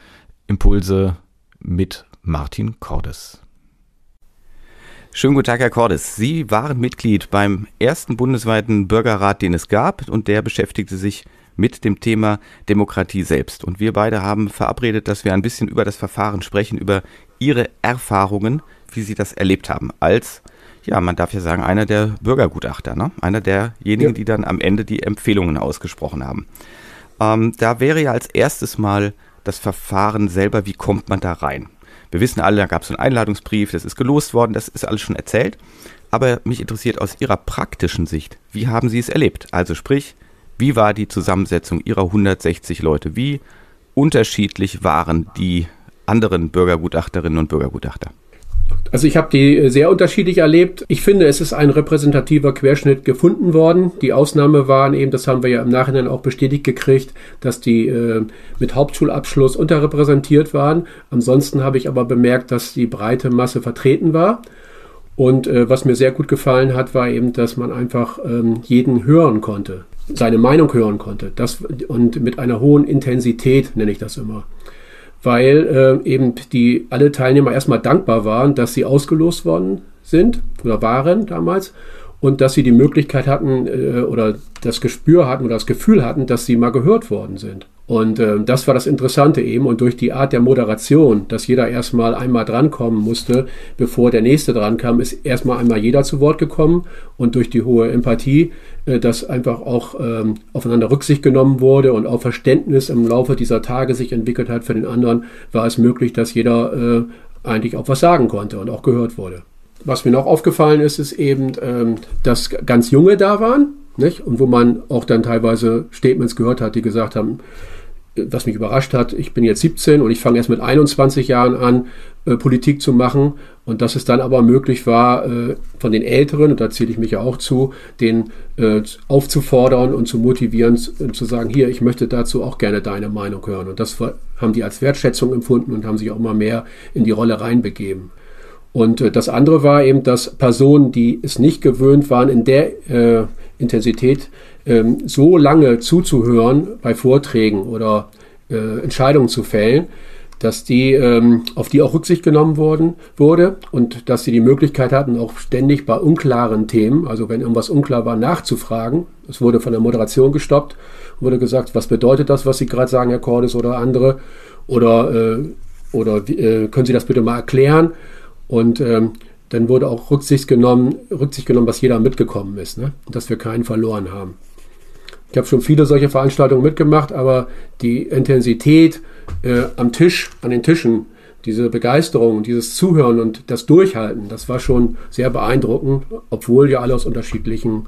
Impulse mit Martin Cordes. Schönen guten Tag, Herr Cordes. Sie waren Mitglied beim ersten bundesweiten Bürgerrat, den es gab, und der beschäftigte sich mit dem Thema Demokratie selbst. Und wir beide haben verabredet, dass wir ein bisschen über das Verfahren sprechen, über Ihre Erfahrungen, wie Sie das erlebt haben als ja, man darf ja sagen, einer der Bürgergutachter, ne? einer derjenigen, ja. die dann am Ende die Empfehlungen ausgesprochen haben. Ähm, da wäre ja als erstes mal das Verfahren selber, wie kommt man da rein? Wir wissen alle, da gab es einen Einladungsbrief, das ist gelost worden, das ist alles schon erzählt. Aber mich interessiert aus Ihrer praktischen Sicht, wie haben Sie es erlebt? Also sprich, Wie war die Zusammensetzung Ihrer 160 Leute? Wie unterschiedlich waren die anderen Bürgergutachterinnen und Bürgergutachter? Also ich habe die äh, sehr unterschiedlich erlebt. Ich finde, es ist ein repräsentativer Querschnitt gefunden worden. Die Ausnahme waren eben, das haben wir ja im Nachhinein auch bestätigt gekriegt, dass die äh, mit Hauptschulabschluss unterrepräsentiert waren. Ansonsten habe ich aber bemerkt, dass die breite Masse vertreten war. Und äh, was mir sehr gut gefallen hat, war eben, dass man einfach ähm, jeden hören konnte, seine Meinung hören konnte. Das, und mit einer hohen Intensität nenne ich das immer weil äh, eben die alle Teilnehmer erstmal dankbar waren, dass sie ausgelost worden sind oder waren damals und dass sie die Möglichkeit hatten äh, oder das Gespür hatten oder das Gefühl hatten, dass sie mal gehört worden sind. Und äh, das war das Interessante eben. Und durch die Art der Moderation, dass jeder erstmal einmal drankommen musste, bevor der nächste drankam, ist erstmal einmal jeder zu Wort gekommen. Und durch die hohe Empathie, äh, dass einfach auch ähm, aufeinander Rücksicht genommen wurde und auch Verständnis im Laufe dieser Tage sich entwickelt hat für den anderen, war es möglich, dass jeder äh, eigentlich auch was sagen konnte und auch gehört wurde. Was mir noch aufgefallen ist, ist eben, ähm, dass ganz Junge da waren. Nicht? Und wo man auch dann teilweise Statements gehört hat, die gesagt haben, was mich überrascht hat, ich bin jetzt 17 und ich fange erst mit 21 Jahren an, äh, Politik zu machen. Und dass es dann aber möglich war, äh, von den Älteren, und da zähle ich mich ja auch zu, den äh, aufzufordern und zu motivieren, zu, zu sagen, hier, ich möchte dazu auch gerne deine Meinung hören. Und das haben die als Wertschätzung empfunden und haben sich auch immer mehr in die Rolle reinbegeben. Und äh, das andere war eben, dass Personen, die es nicht gewöhnt waren, in der äh, Intensität ähm, so lange zuzuhören bei Vorträgen oder äh, Entscheidungen zu fällen, dass die, ähm, auf die auch Rücksicht genommen worden, wurde und dass sie die Möglichkeit hatten, auch ständig bei unklaren Themen, also wenn irgendwas unklar war, nachzufragen. Es wurde von der Moderation gestoppt, wurde gesagt, was bedeutet das, was Sie gerade sagen, Herr Cordes oder andere, oder, äh, oder äh, können Sie das bitte mal erklären? Und ähm, dann wurde auch Rücksicht genommen, Rücksicht genommen, dass jeder mitgekommen ist, ne? dass wir keinen verloren haben. Ich habe schon viele solche Veranstaltungen mitgemacht, aber die Intensität äh, am Tisch, an den Tischen, diese Begeisterung, dieses Zuhören und das Durchhalten, das war schon sehr beeindruckend, obwohl ja alle aus unterschiedlichen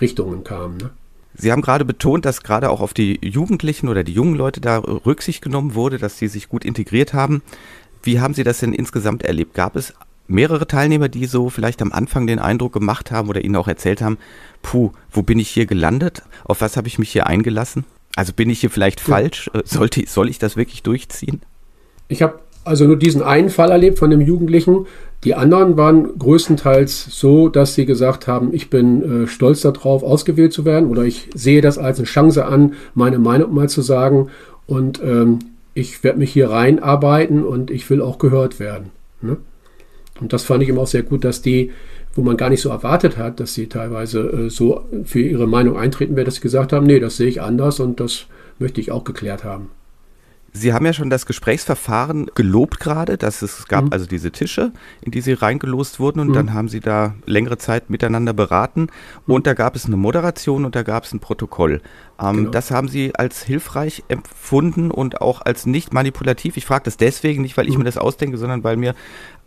Richtungen kamen. Ne? Sie haben gerade betont, dass gerade auch auf die Jugendlichen oder die jungen Leute da Rücksicht genommen wurde, dass sie sich gut integriert haben. Wie haben Sie das denn insgesamt erlebt? Gab es mehrere Teilnehmer, die so vielleicht am Anfang den Eindruck gemacht haben oder Ihnen auch erzählt haben, puh, wo bin ich hier gelandet? Auf was habe ich mich hier eingelassen? Also bin ich hier vielleicht falsch? Äh, sollte, soll ich das wirklich durchziehen? Ich habe also nur diesen einen Fall erlebt von dem Jugendlichen. Die anderen waren größtenteils so, dass sie gesagt haben, ich bin äh, stolz darauf, ausgewählt zu werden oder ich sehe das als eine Chance an, meine Meinung mal zu sagen und ähm, ich werde mich hier reinarbeiten und ich will auch gehört werden. Ne? Und das fand ich immer auch sehr gut, dass die, wo man gar nicht so erwartet hat, dass sie teilweise äh, so für ihre Meinung eintreten werden, dass sie gesagt haben, nee, das sehe ich anders und das möchte ich auch geklärt haben. Sie haben ja schon das Gesprächsverfahren gelobt gerade, dass es gab mhm. also diese Tische, in die Sie reingelost wurden und mhm. dann haben Sie da längere Zeit miteinander beraten mhm. und da gab es eine Moderation und da gab es ein Protokoll. Ähm, genau. Das haben Sie als hilfreich empfunden und auch als nicht manipulativ. Ich frage das deswegen nicht, weil ich mhm. mir das ausdenke, sondern weil mir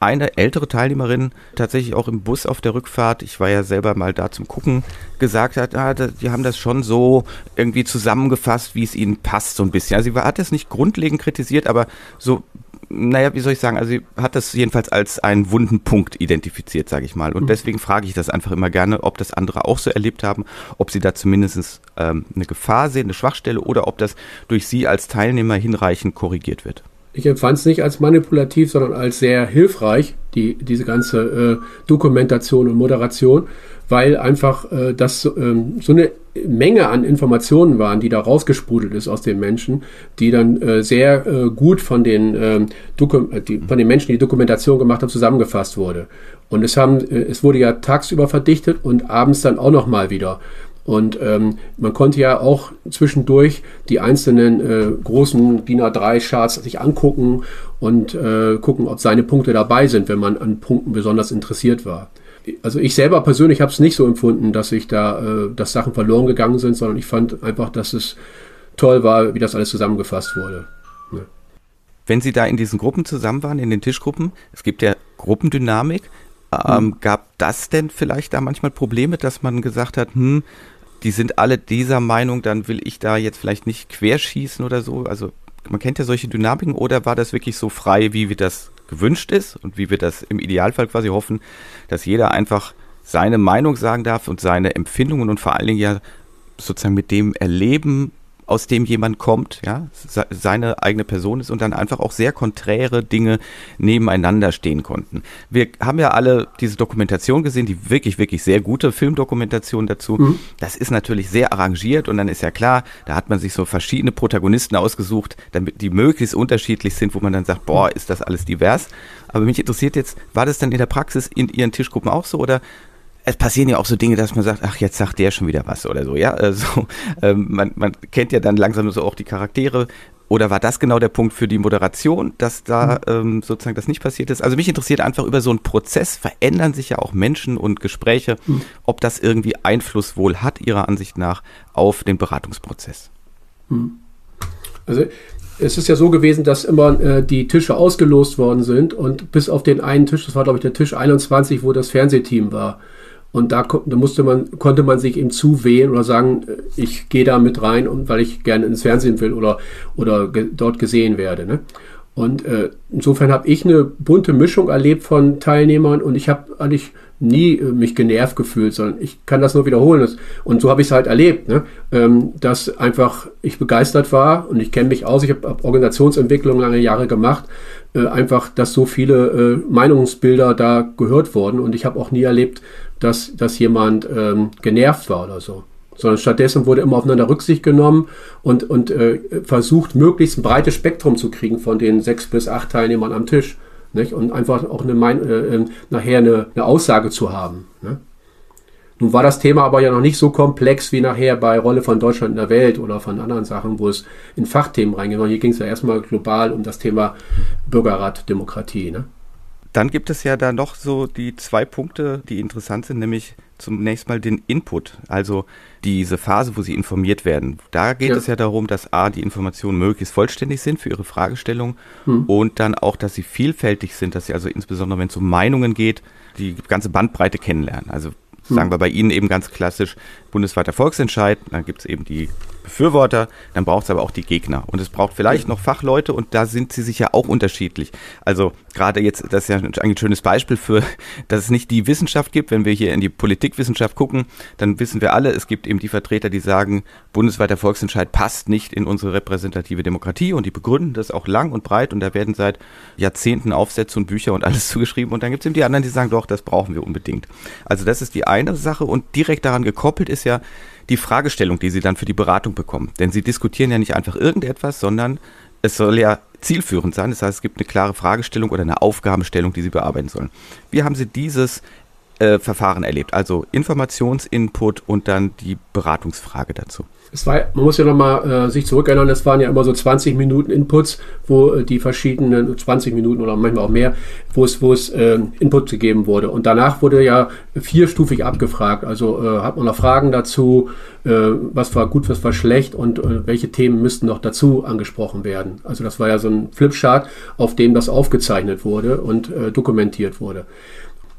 eine ältere Teilnehmerin tatsächlich auch im Bus auf der Rückfahrt, ich war ja selber mal da zum Gucken, gesagt hat, ah, die haben das schon so irgendwie zusammengefasst, wie es ihnen passt, so ein bisschen. Also sie hat das nicht grundlegend kritisiert, aber so, naja, wie soll ich sagen, also sie hat das jedenfalls als einen wunden Punkt identifiziert, sage ich mal. Und mhm. deswegen frage ich das einfach immer gerne, ob das andere auch so erlebt haben, ob sie da zumindest ähm, eine Gefahr sehen, eine Schwachstelle oder ob das durch sie als Teilnehmer hinreichend korrigiert wird ich empfand es nicht als manipulativ, sondern als sehr hilfreich, die, diese ganze äh, Dokumentation und Moderation, weil einfach äh, das ähm, so eine Menge an Informationen waren, die da rausgesprudelt ist aus den Menschen, die dann äh, sehr äh, gut von den, ähm, äh, die, von den Menschen, die Dokumentation gemacht haben, zusammengefasst wurde. Und es haben, äh, es wurde ja tagsüber verdichtet und abends dann auch nochmal wieder. Und ähm, man konnte ja auch zwischendurch die einzelnen äh, großen DIN A3-Charts sich angucken und äh, gucken, ob seine Punkte dabei sind, wenn man an Punkten besonders interessiert war. Also ich selber persönlich habe es nicht so empfunden, dass ich da, äh, dass Sachen verloren gegangen sind, sondern ich fand einfach, dass es toll war, wie das alles zusammengefasst wurde. Ja. Wenn Sie da in diesen Gruppen zusammen waren, in den Tischgruppen, es gibt ja Gruppendynamik, ähm, hm. Gab das denn vielleicht da manchmal Probleme, dass man gesagt hat, hm, die sind alle dieser Meinung, dann will ich da jetzt vielleicht nicht querschießen oder so. Also man kennt ja solche Dynamiken oder war das wirklich so frei, wie wir das gewünscht ist und wie wir das im Idealfall quasi hoffen, dass jeder einfach seine Meinung sagen darf und seine Empfindungen und vor allen Dingen ja sozusagen mit dem Erleben aus dem jemand kommt, ja, seine eigene Person ist und dann einfach auch sehr konträre Dinge nebeneinander stehen konnten. Wir haben ja alle diese Dokumentation gesehen, die wirklich, wirklich sehr gute Filmdokumentation dazu. Mhm. Das ist natürlich sehr arrangiert und dann ist ja klar, da hat man sich so verschiedene Protagonisten ausgesucht, damit die möglichst unterschiedlich sind, wo man dann sagt, boah, ist das alles divers. Aber mich interessiert jetzt, war das dann in der Praxis in Ihren Tischgruppen auch so oder es passieren ja auch so Dinge, dass man sagt, ach, jetzt sagt der schon wieder was oder so, ja. Also, ähm, man, man kennt ja dann langsam so auch die Charaktere. Oder war das genau der Punkt für die Moderation, dass da mhm. ähm, sozusagen das nicht passiert ist? Also mich interessiert einfach über so einen Prozess verändern sich ja auch Menschen und Gespräche, mhm. ob das irgendwie Einfluss wohl hat, Ihrer Ansicht nach, auf den Beratungsprozess. Mhm. Also es ist ja so gewesen, dass immer äh, die Tische ausgelost worden sind und bis auf den einen Tisch, das war glaube ich der Tisch 21, wo das Fernsehteam war, und da, da musste man, konnte man sich eben zuwählen oder sagen, äh, ich gehe da mit rein, weil ich gerne ins Fernsehen will oder, oder ge dort gesehen werde. Ne? Und äh, insofern habe ich eine bunte Mischung erlebt von Teilnehmern und ich habe eigentlich nie äh, mich genervt gefühlt, sondern ich kann das nur wiederholen. Und so habe ich es halt erlebt, ne? ähm, dass einfach ich begeistert war und ich kenne mich aus, ich habe hab Organisationsentwicklung lange Jahre gemacht, äh, einfach, dass so viele äh, Meinungsbilder da gehört wurden und ich habe auch nie erlebt, dass, dass jemand ähm, genervt war oder so. Sondern stattdessen wurde immer aufeinander Rücksicht genommen und, und äh, versucht, möglichst ein breites Spektrum zu kriegen von den sechs bis acht Teilnehmern am Tisch. Nicht? Und einfach auch eine, äh, äh, nachher eine, eine Aussage zu haben. Ne? Nun war das Thema aber ja noch nicht so komplex wie nachher bei Rolle von Deutschland in der Welt oder von anderen Sachen, wo es in Fachthemen reingeht. Hier ging es ja erstmal global um das Thema Bürgerrat, Demokratie. Ne? Dann gibt es ja da noch so die zwei Punkte, die interessant sind, nämlich zunächst mal den Input, also diese Phase, wo Sie informiert werden. Da geht ja. es ja darum, dass A, die Informationen möglichst vollständig sind für Ihre Fragestellung hm. und dann auch, dass sie vielfältig sind, dass Sie also insbesondere, wenn es um Meinungen geht, die ganze Bandbreite kennenlernen. Also hm. sagen wir bei Ihnen eben ganz klassisch bundesweiter Volksentscheid, dann gibt es eben die Befürworter, dann braucht es aber auch die Gegner. Und es braucht vielleicht noch Fachleute und da sind sie sich ja auch unterschiedlich. Also gerade jetzt, das ist ja ein schönes Beispiel für, dass es nicht die Wissenschaft gibt. Wenn wir hier in die Politikwissenschaft gucken, dann wissen wir alle, es gibt eben die Vertreter, die sagen, bundesweiter Volksentscheid passt nicht in unsere repräsentative Demokratie und die begründen das auch lang und breit und da werden seit Jahrzehnten Aufsätze und Bücher und alles zugeschrieben und dann gibt es eben die anderen, die sagen, doch, das brauchen wir unbedingt. Also das ist die eine Sache und direkt daran gekoppelt ist ja, die Fragestellung, die Sie dann für die Beratung bekommen. Denn Sie diskutieren ja nicht einfach irgendetwas, sondern es soll ja zielführend sein. Das heißt, es gibt eine klare Fragestellung oder eine Aufgabenstellung, die Sie bearbeiten sollen. Wie haben Sie dieses äh, Verfahren erlebt? Also Informationsinput und dann die Beratungsfrage dazu es war, man muss ja nochmal äh, sich zurückerinnern, es waren ja immer so 20 Minuten Inputs, wo äh, die verschiedenen, 20 Minuten oder manchmal auch mehr, wo es, wo es äh, Input gegeben wurde. Und danach wurde ja vierstufig abgefragt. Also äh, hat man noch Fragen dazu, äh, was war gut, was war schlecht und äh, welche Themen müssten noch dazu angesprochen werden. Also das war ja so ein Flipchart, auf dem das aufgezeichnet wurde und äh, dokumentiert wurde.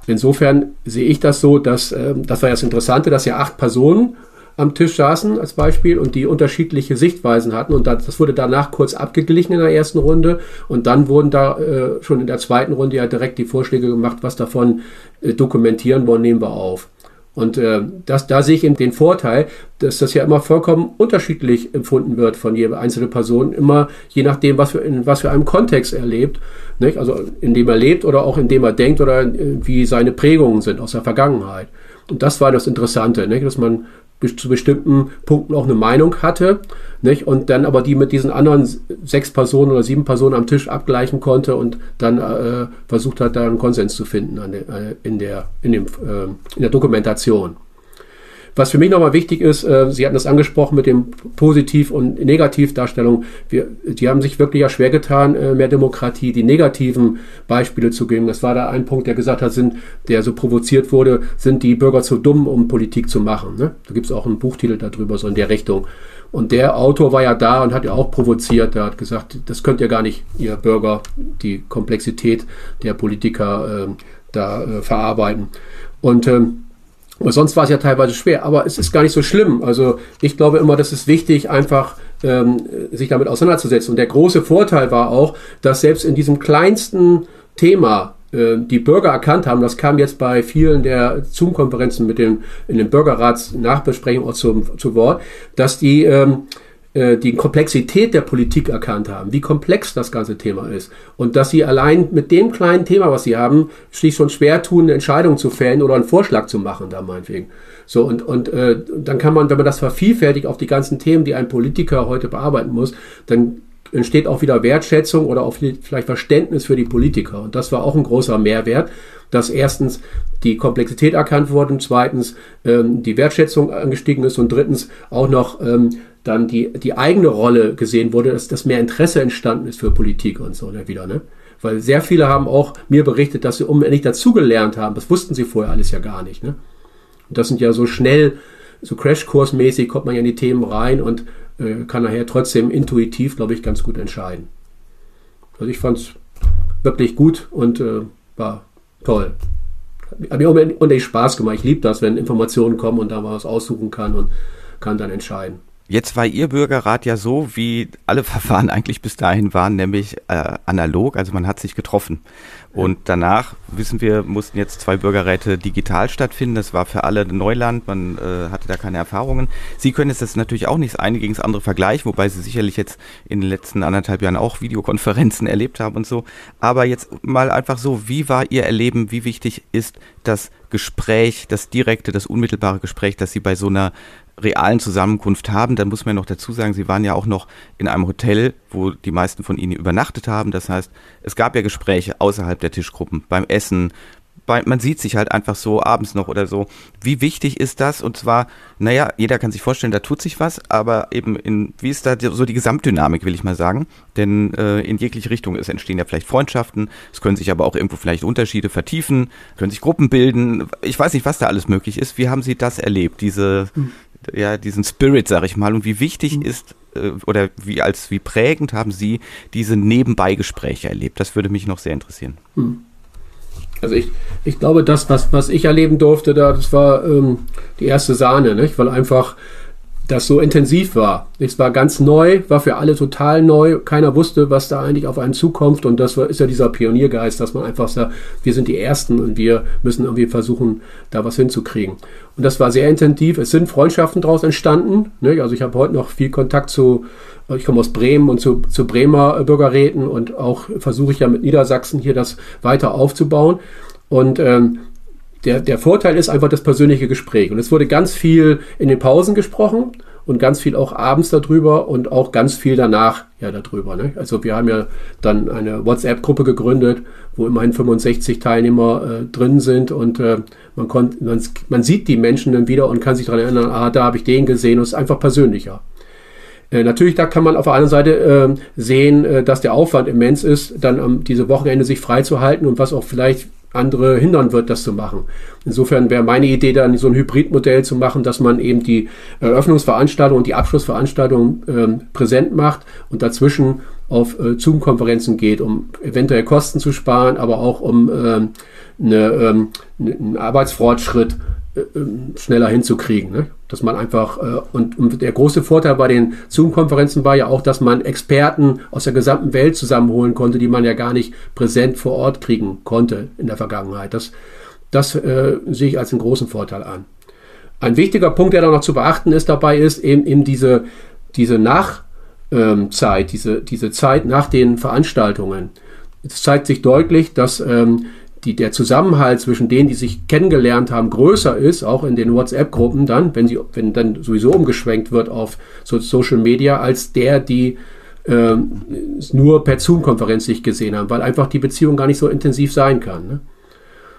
Insofern sehe ich das so, dass äh, das war ja das Interessante, dass ja acht Personen am Tisch saßen als Beispiel und die unterschiedliche Sichtweisen hatten und das wurde danach kurz abgeglichen in der ersten Runde und dann wurden da äh, schon in der zweiten Runde ja direkt die Vorschläge gemacht, was davon äh, dokumentieren wollen, nehmen wir auf. Und äh, das, da sehe ich eben den Vorteil, dass das ja immer vollkommen unterschiedlich empfunden wird von jeder einzelnen Person, immer je nachdem, was für, in was für einem Kontext er lebt, nicht? also in dem er lebt oder auch in dem er denkt oder äh, wie seine Prägungen sind aus der Vergangenheit. Und das war das Interessante, nicht? dass man zu bestimmten Punkten auch eine Meinung hatte, nicht? und dann aber die mit diesen anderen sechs Personen oder sieben Personen am Tisch abgleichen konnte und dann äh, versucht hat, da einen Konsens zu finden der, äh, in, der, in, dem, äh, in der Dokumentation. Was für mich nochmal wichtig ist, äh, Sie hatten das angesprochen mit dem Positiv- und Negativdarstellung. Wir, die haben sich wirklich ja schwer getan, äh, mehr Demokratie, die negativen Beispiele zu geben. Das war da ein Punkt, der gesagt hat, sind, der so provoziert wurde, sind die Bürger zu dumm, um Politik zu machen. Ne? Da gibt es auch einen Buchtitel darüber, so in der Richtung. Und der Autor war ja da und hat ja auch provoziert. Der hat gesagt, das könnt ihr gar nicht, ihr Bürger, die Komplexität der Politiker äh, da äh, verarbeiten. Und ähm, Aber sonst war es ja teilweise schwer, aber es ist gar nicht so schlimm. Also ich glaube immer, das ist wichtig, einfach ähm, sich damit auseinanderzusetzen. Und der große Vorteil war auch, dass selbst in diesem kleinsten Thema äh, die Bürger erkannt haben, das kam jetzt bei vielen der Zoom-Konferenzen mit dem, in den Bürgerrats-Nachbesprechungen auch zu, zu Wort, dass die ähm, äh, die Komplexität der Politik erkannt haben, wie komplex das ganze Thema ist und dass sie allein mit dem kleinen Thema, was sie haben, sich schon schwer tun, eine Entscheidung zu fällen oder einen Vorschlag zu machen, da meinetwegen. So und und äh, dann kann man, wenn man das vervielfältigt auf die ganzen Themen, die ein Politiker heute bearbeiten muss, dann entsteht auch wieder Wertschätzung oder auch vielleicht Verständnis für die Politiker. Und das war auch ein großer Mehrwert, dass erstens die Komplexität erkannt wurde, zweitens ähm, die Wertschätzung angestiegen ist und drittens auch noch ähm, dann die, die eigene Rolle gesehen wurde, dass, dass mehr Interesse entstanden ist für Politik und so ne, wieder. Ne? Weil sehr viele haben auch mir berichtet, dass sie unendlich dazugelernt haben. Das wussten sie vorher alles ja gar nicht. Ne? Und das sind ja so schnell, so Crashkursmäßig kommt man ja in die Themen rein und äh, kann nachher trotzdem intuitiv, glaube ich, ganz gut entscheiden. Also ich fand es wirklich gut und äh, war toll. Hat mir unendlich Spaß gemacht. Ich liebe das, wenn Informationen kommen und da mal was aussuchen kann und kann dann entscheiden. Jetzt war Ihr Bürgerrat ja so, wie alle Verfahren eigentlich bis dahin waren, nämlich äh, analog, also man hat sich getroffen. Und danach, wissen wir, mussten jetzt zwei Bürgerräte digital stattfinden. Das war für alle Neuland, man äh, hatte da keine Erfahrungen. Sie können jetzt das natürlich auch nicht das eine gegen das andere vergleichen, wobei Sie sicherlich jetzt in den letzten anderthalb Jahren auch Videokonferenzen erlebt haben und so. Aber jetzt mal einfach so, wie war Ihr Erleben, wie wichtig ist das Gespräch, das direkte, das unmittelbare Gespräch, das Sie bei so einer realen Zusammenkunft haben. Dann muss man noch dazu sagen, Sie waren ja auch noch in einem Hotel, wo die meisten von Ihnen übernachtet haben. Das heißt, es gab ja Gespräche außerhalb der Tischgruppen, beim Essen, bei, man sieht sich halt einfach so abends noch oder so. Wie wichtig ist das? Und zwar, naja, jeder kann sich vorstellen, da tut sich was, aber eben in, wie ist da so die Gesamtdynamik, will ich mal sagen? Denn äh, in jegliche Richtung, es entstehen ja vielleicht Freundschaften, es können sich aber auch irgendwo vielleicht Unterschiede vertiefen, können sich Gruppen bilden. Ich weiß nicht, was da alles möglich ist. Wie haben Sie das erlebt, diese, hm ja, diesen Spirit, sag ich mal, und wie wichtig mhm. ist äh, oder wie als wie prägend haben Sie diese Nebenbeigespräche erlebt? Das würde mich noch sehr interessieren. Mhm. Also ich, ich glaube, das, was, was ich erleben durfte, da, das war ähm, die erste Sahne, nicht? weil einfach das so intensiv war. Es war ganz neu, war für alle total neu. Keiner wusste, was da eigentlich auf einen zukommt. Und das ist ja dieser Pioniergeist, dass man einfach sagt, wir sind die Ersten und wir müssen irgendwie versuchen, da was hinzukriegen. Und das war sehr intensiv. Es sind Freundschaften daraus entstanden. Ne? Also ich habe heute noch viel Kontakt zu, ich komme aus Bremen und zu, zu Bremer Bürgerräten und auch versuche ich ja mit Niedersachsen hier das weiter aufzubauen. Und ähm, der, der Vorteil ist einfach das persönliche Gespräch. Und es wurde ganz viel in den Pausen gesprochen und ganz viel auch abends darüber und auch ganz viel danach ja darüber. Ne? Also wir haben ja dann eine WhatsApp-Gruppe gegründet, wo immerhin 65 Teilnehmer äh, drin sind und äh, man, konnt, man, man sieht die Menschen dann wieder und kann sich daran erinnern, ah, da habe ich den gesehen und es ist einfach persönlicher. Äh, natürlich, da kann man auf der anderen Seite äh, sehen, äh, dass der Aufwand immens ist, dann am diese Wochenende sich freizuhalten und was auch vielleicht andere hindern wird, das zu machen. Insofern wäre meine Idee dann so ein Hybridmodell zu machen, dass man eben die Eröffnungsveranstaltung und die Abschlussveranstaltung ähm, präsent macht und dazwischen auf äh, Zoom-Konferenzen geht, um eventuell Kosten zu sparen, aber auch um ähm, eine, ähm, einen Arbeitsfortschritt schneller hinzukriegen. Ne? Dass man einfach, äh, und, und der große Vorteil bei den Zoom-Konferenzen war ja auch, dass man Experten aus der gesamten Welt zusammenholen konnte, die man ja gar nicht präsent vor Ort kriegen konnte in der Vergangenheit. Das, das äh, sehe ich als einen großen Vorteil an. Ein wichtiger Punkt, der da noch zu beachten ist dabei, ist eben, eben diese, diese Nachzeit, diese, diese Zeit nach den Veranstaltungen. Es zeigt sich deutlich, dass ähm, die, der Zusammenhalt zwischen denen, die sich kennengelernt haben, größer ist, auch in den WhatsApp-Gruppen dann, wenn sie, wenn dann sowieso umgeschwenkt wird auf so Social Media, als der, die äh, nur per Zoom-Konferenz sich gesehen haben, weil einfach die Beziehung gar nicht so intensiv sein kann. Ne?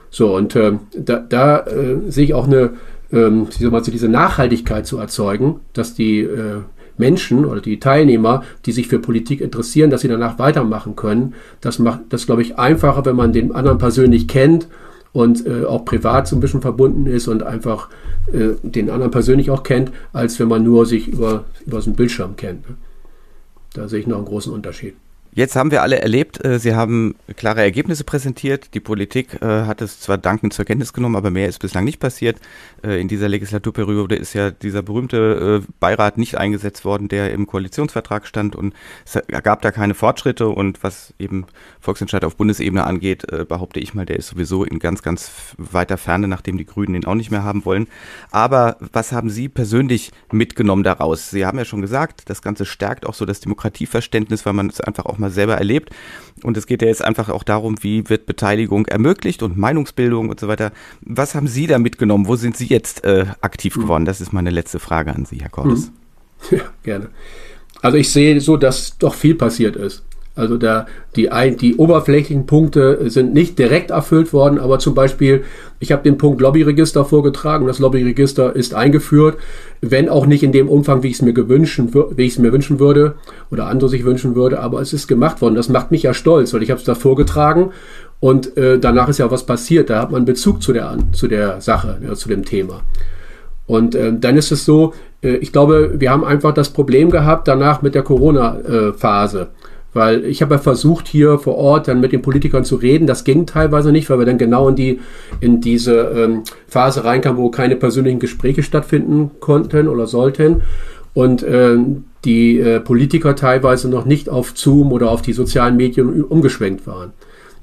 So, und äh, da, da äh, sehe ich auch eine, ähm, diese Nachhaltigkeit zu erzeugen, dass die äh, Menschen oder die Teilnehmer, die sich für Politik interessieren, dass sie danach weitermachen können. Das macht das, glaube ich, einfacher, wenn man den anderen persönlich kennt und äh, auch privat so ein bisschen verbunden ist und einfach äh, den anderen persönlich auch kennt, als wenn man nur sich über, über so einen Bildschirm kennt. Ne? Da sehe ich noch einen großen Unterschied. Jetzt haben wir alle erlebt, äh, Sie haben klare Ergebnisse präsentiert. Die Politik äh, hat es zwar dankend zur Kenntnis genommen, aber mehr ist bislang nicht passiert. Äh, in dieser Legislaturperiode ist ja dieser berühmte Beirat nicht eingesetzt worden, der im Koalitionsvertrag stand und es gab da keine Fortschritte und was eben Volksentscheid auf Bundesebene angeht, behaupte ich mal, der ist sowieso in ganz, ganz weiter Ferne, nachdem die Grünen ihn auch nicht mehr haben wollen. Aber was haben Sie persönlich mitgenommen daraus? Sie haben ja schon gesagt, das Ganze stärkt auch so das Demokratieverständnis, weil man es einfach auch mal selber erlebt. Und es geht ja jetzt einfach auch darum, wie wird Beteiligung ermöglicht und Meinungsbildung und so weiter. Was haben Sie da mitgenommen? Wo sind Sie jetzt äh, aktiv hm. geworden? Das ist meine letzte Frage an Sie, Herr Cordes. Hm. Ja, gerne. Also ich sehe so, dass doch viel passiert ist. Also da die, die oberflächlichen Punkte sind nicht direkt erfüllt worden, aber zum Beispiel, ich habe den Punkt Lobbyregister vorgetragen. Das Lobbyregister ist eingeführt, wenn auch nicht in dem Umfang, wie ich es mir gewünschen, wie ich es mir wünschen würde oder andere sich wünschen würde, aber es ist gemacht worden. Das macht mich ja stolz, weil ich habe es da vorgetragen und äh, danach ist ja was passiert. Da hat man Bezug zu der zu der Sache, ja, zu dem Thema. Und äh, dann ist es so, äh, ich glaube, wir haben einfach das Problem gehabt danach mit der Corona-Phase. Äh, weil ich habe ja versucht, hier vor Ort dann mit den Politikern zu reden. Das ging teilweise nicht, weil wir dann genau in die in diese ähm, Phase reinkamen, wo keine persönlichen Gespräche stattfinden konnten oder sollten. Und äh, die äh, Politiker teilweise noch nicht auf Zoom oder auf die sozialen Medien umgeschwenkt waren.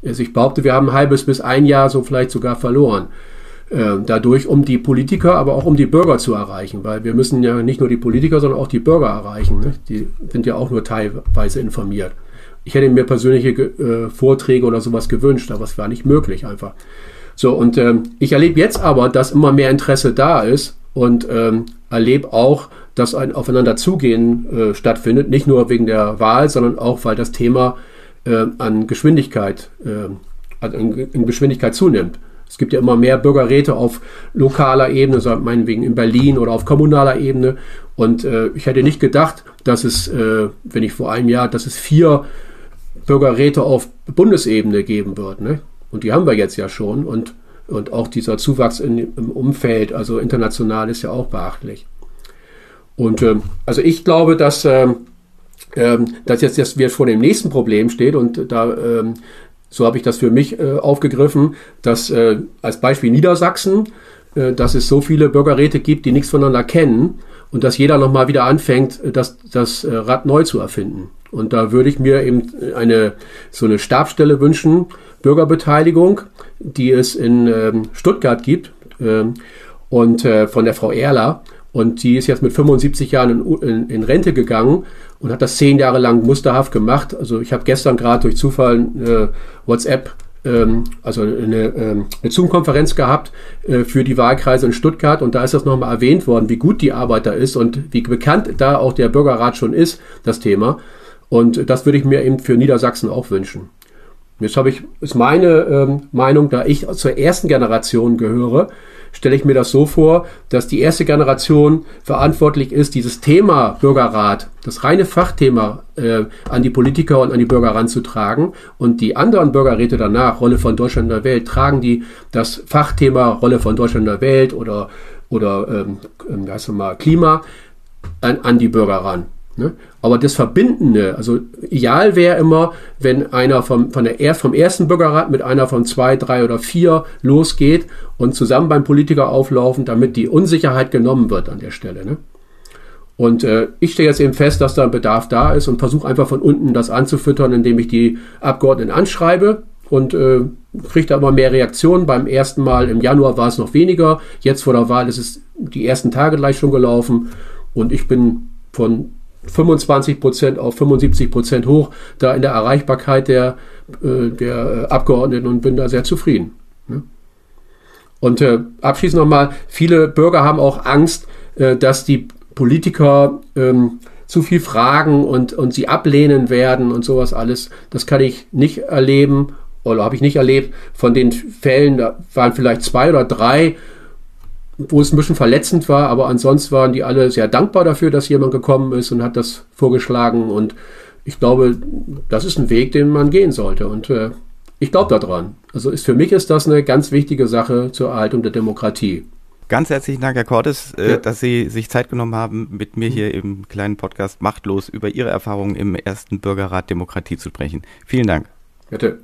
Also ich behaupte, wir haben ein halbes bis ein Jahr so vielleicht sogar verloren. Äh, dadurch, um die Politiker, aber auch um die Bürger zu erreichen, weil wir müssen ja nicht nur die Politiker, sondern auch die Bürger erreichen. Ne? Die sind ja auch nur teilweise informiert. Ich hätte mir persönliche äh, Vorträge oder sowas gewünscht, aber es war nicht möglich einfach. So, und ähm, ich erlebe jetzt aber, dass immer mehr Interesse da ist und ähm, erlebe auch, dass ein Aufeinanderzugehen äh, stattfindet, nicht nur wegen der Wahl, sondern auch, weil das Thema äh, an Geschwindigkeit, äh, an, in Geschwindigkeit zunimmt. Es gibt ja immer mehr Bürgerräte auf lokaler Ebene, so meinetwegen in Berlin oder auf kommunaler Ebene. Und äh, ich hätte nicht gedacht, dass es, äh, wenn ich vor einem Jahr, dass es vier Bürgerräte auf Bundesebene geben wird. Ne? Und die haben wir jetzt ja schon. Und, und auch dieser Zuwachs in, im Umfeld, also international, ist ja auch beachtlich. Und äh, also ich glaube, dass, äh, äh, dass jetzt, jetzt wir vor dem nächsten Problem steht und da ähm, so habe ich das für mich äh, aufgegriffen, dass äh, als Beispiel Niedersachsen, äh, dass es so viele Bürgerräte gibt, die nichts voneinander kennen und dass jeder nochmal wieder anfängt, äh, das, das äh, Rad neu zu erfinden. Und da würde ich mir eben eine so eine Stabstelle wünschen, Bürgerbeteiligung, die es in ähm, Stuttgart gibt ähm, und äh, von der Frau Erler. Und die ist jetzt mit 75 Jahren in, in, in Rente gegangen und hat das zehn Jahre lang musterhaft gemacht. Also ich habe gestern gerade durch Zufall äh, WhatsApp, ähm, also eine, ähm, eine Zoom-Konferenz gehabt äh, für die Wahlkreise in Stuttgart und da ist das nochmal erwähnt worden, wie gut die Arbeit da ist und wie bekannt da auch der Bürgerrat schon ist, das Thema. Und das würde ich mir eben für Niedersachsen auch wünschen. Jetzt habe ich, ist meine ähm, Meinung, da ich zur ersten Generation gehöre, stelle ich mir das so vor, dass die erste Generation verantwortlich ist, dieses Thema Bürgerrat, das reine Fachthema äh, an die Politiker und an die Bürger ranzutragen. Und die anderen Bürgerräte danach, Rolle von Deutschland in der Welt, tragen die das Fachthema Rolle von Deutschland in der Welt oder, oder ähm, wie heißt mal, Klima an, an die Bürger ran. Ne? Aber das Verbindende, also ideal wäre immer, wenn einer vom, von der, vom ersten Bürgerrat mit einer von zwei, drei oder vier losgeht und zusammen beim Politiker auflaufen, damit die Unsicherheit genommen wird an der Stelle. Ne? Und äh, ich stelle jetzt eben fest, dass da ein Bedarf da ist und versuche einfach von unten das anzufüttern, indem ich die Abgeordneten anschreibe und äh, kriege da immer mehr Reaktionen. Beim ersten Mal im Januar war es noch weniger. Jetzt vor der Wahl ist es die ersten Tage gleich schon gelaufen. Und ich bin von 25 Prozent auf 75 Prozent hoch, da in der Erreichbarkeit der, äh, der Abgeordneten und bin da sehr zufrieden. Ne? Und äh, abschließend nochmal, viele Bürger haben auch Angst, äh, dass die Politiker ähm, zu viel fragen und, und sie ablehnen werden und sowas alles. Das kann ich nicht erleben oder habe ich nicht erlebt. Von den Fällen, da waren vielleicht zwei oder drei, wo es ein bisschen verletzend war, aber ansonsten waren die alle sehr dankbar dafür, dass jemand gekommen ist und hat das vorgeschlagen. Und ich glaube, das ist ein Weg, den man gehen sollte. Und äh, ich glaube daran. Also ist, für mich ist das eine ganz wichtige Sache zur Erhaltung der Demokratie. Ganz herzlichen Dank, Herr Cordes, äh, ja. dass Sie sich Zeit genommen haben, mit mir hier im kleinen Podcast Machtlos über Ihre Erfahrungen im ersten Bürgerrat Demokratie zu sprechen. Vielen Dank. Bitte.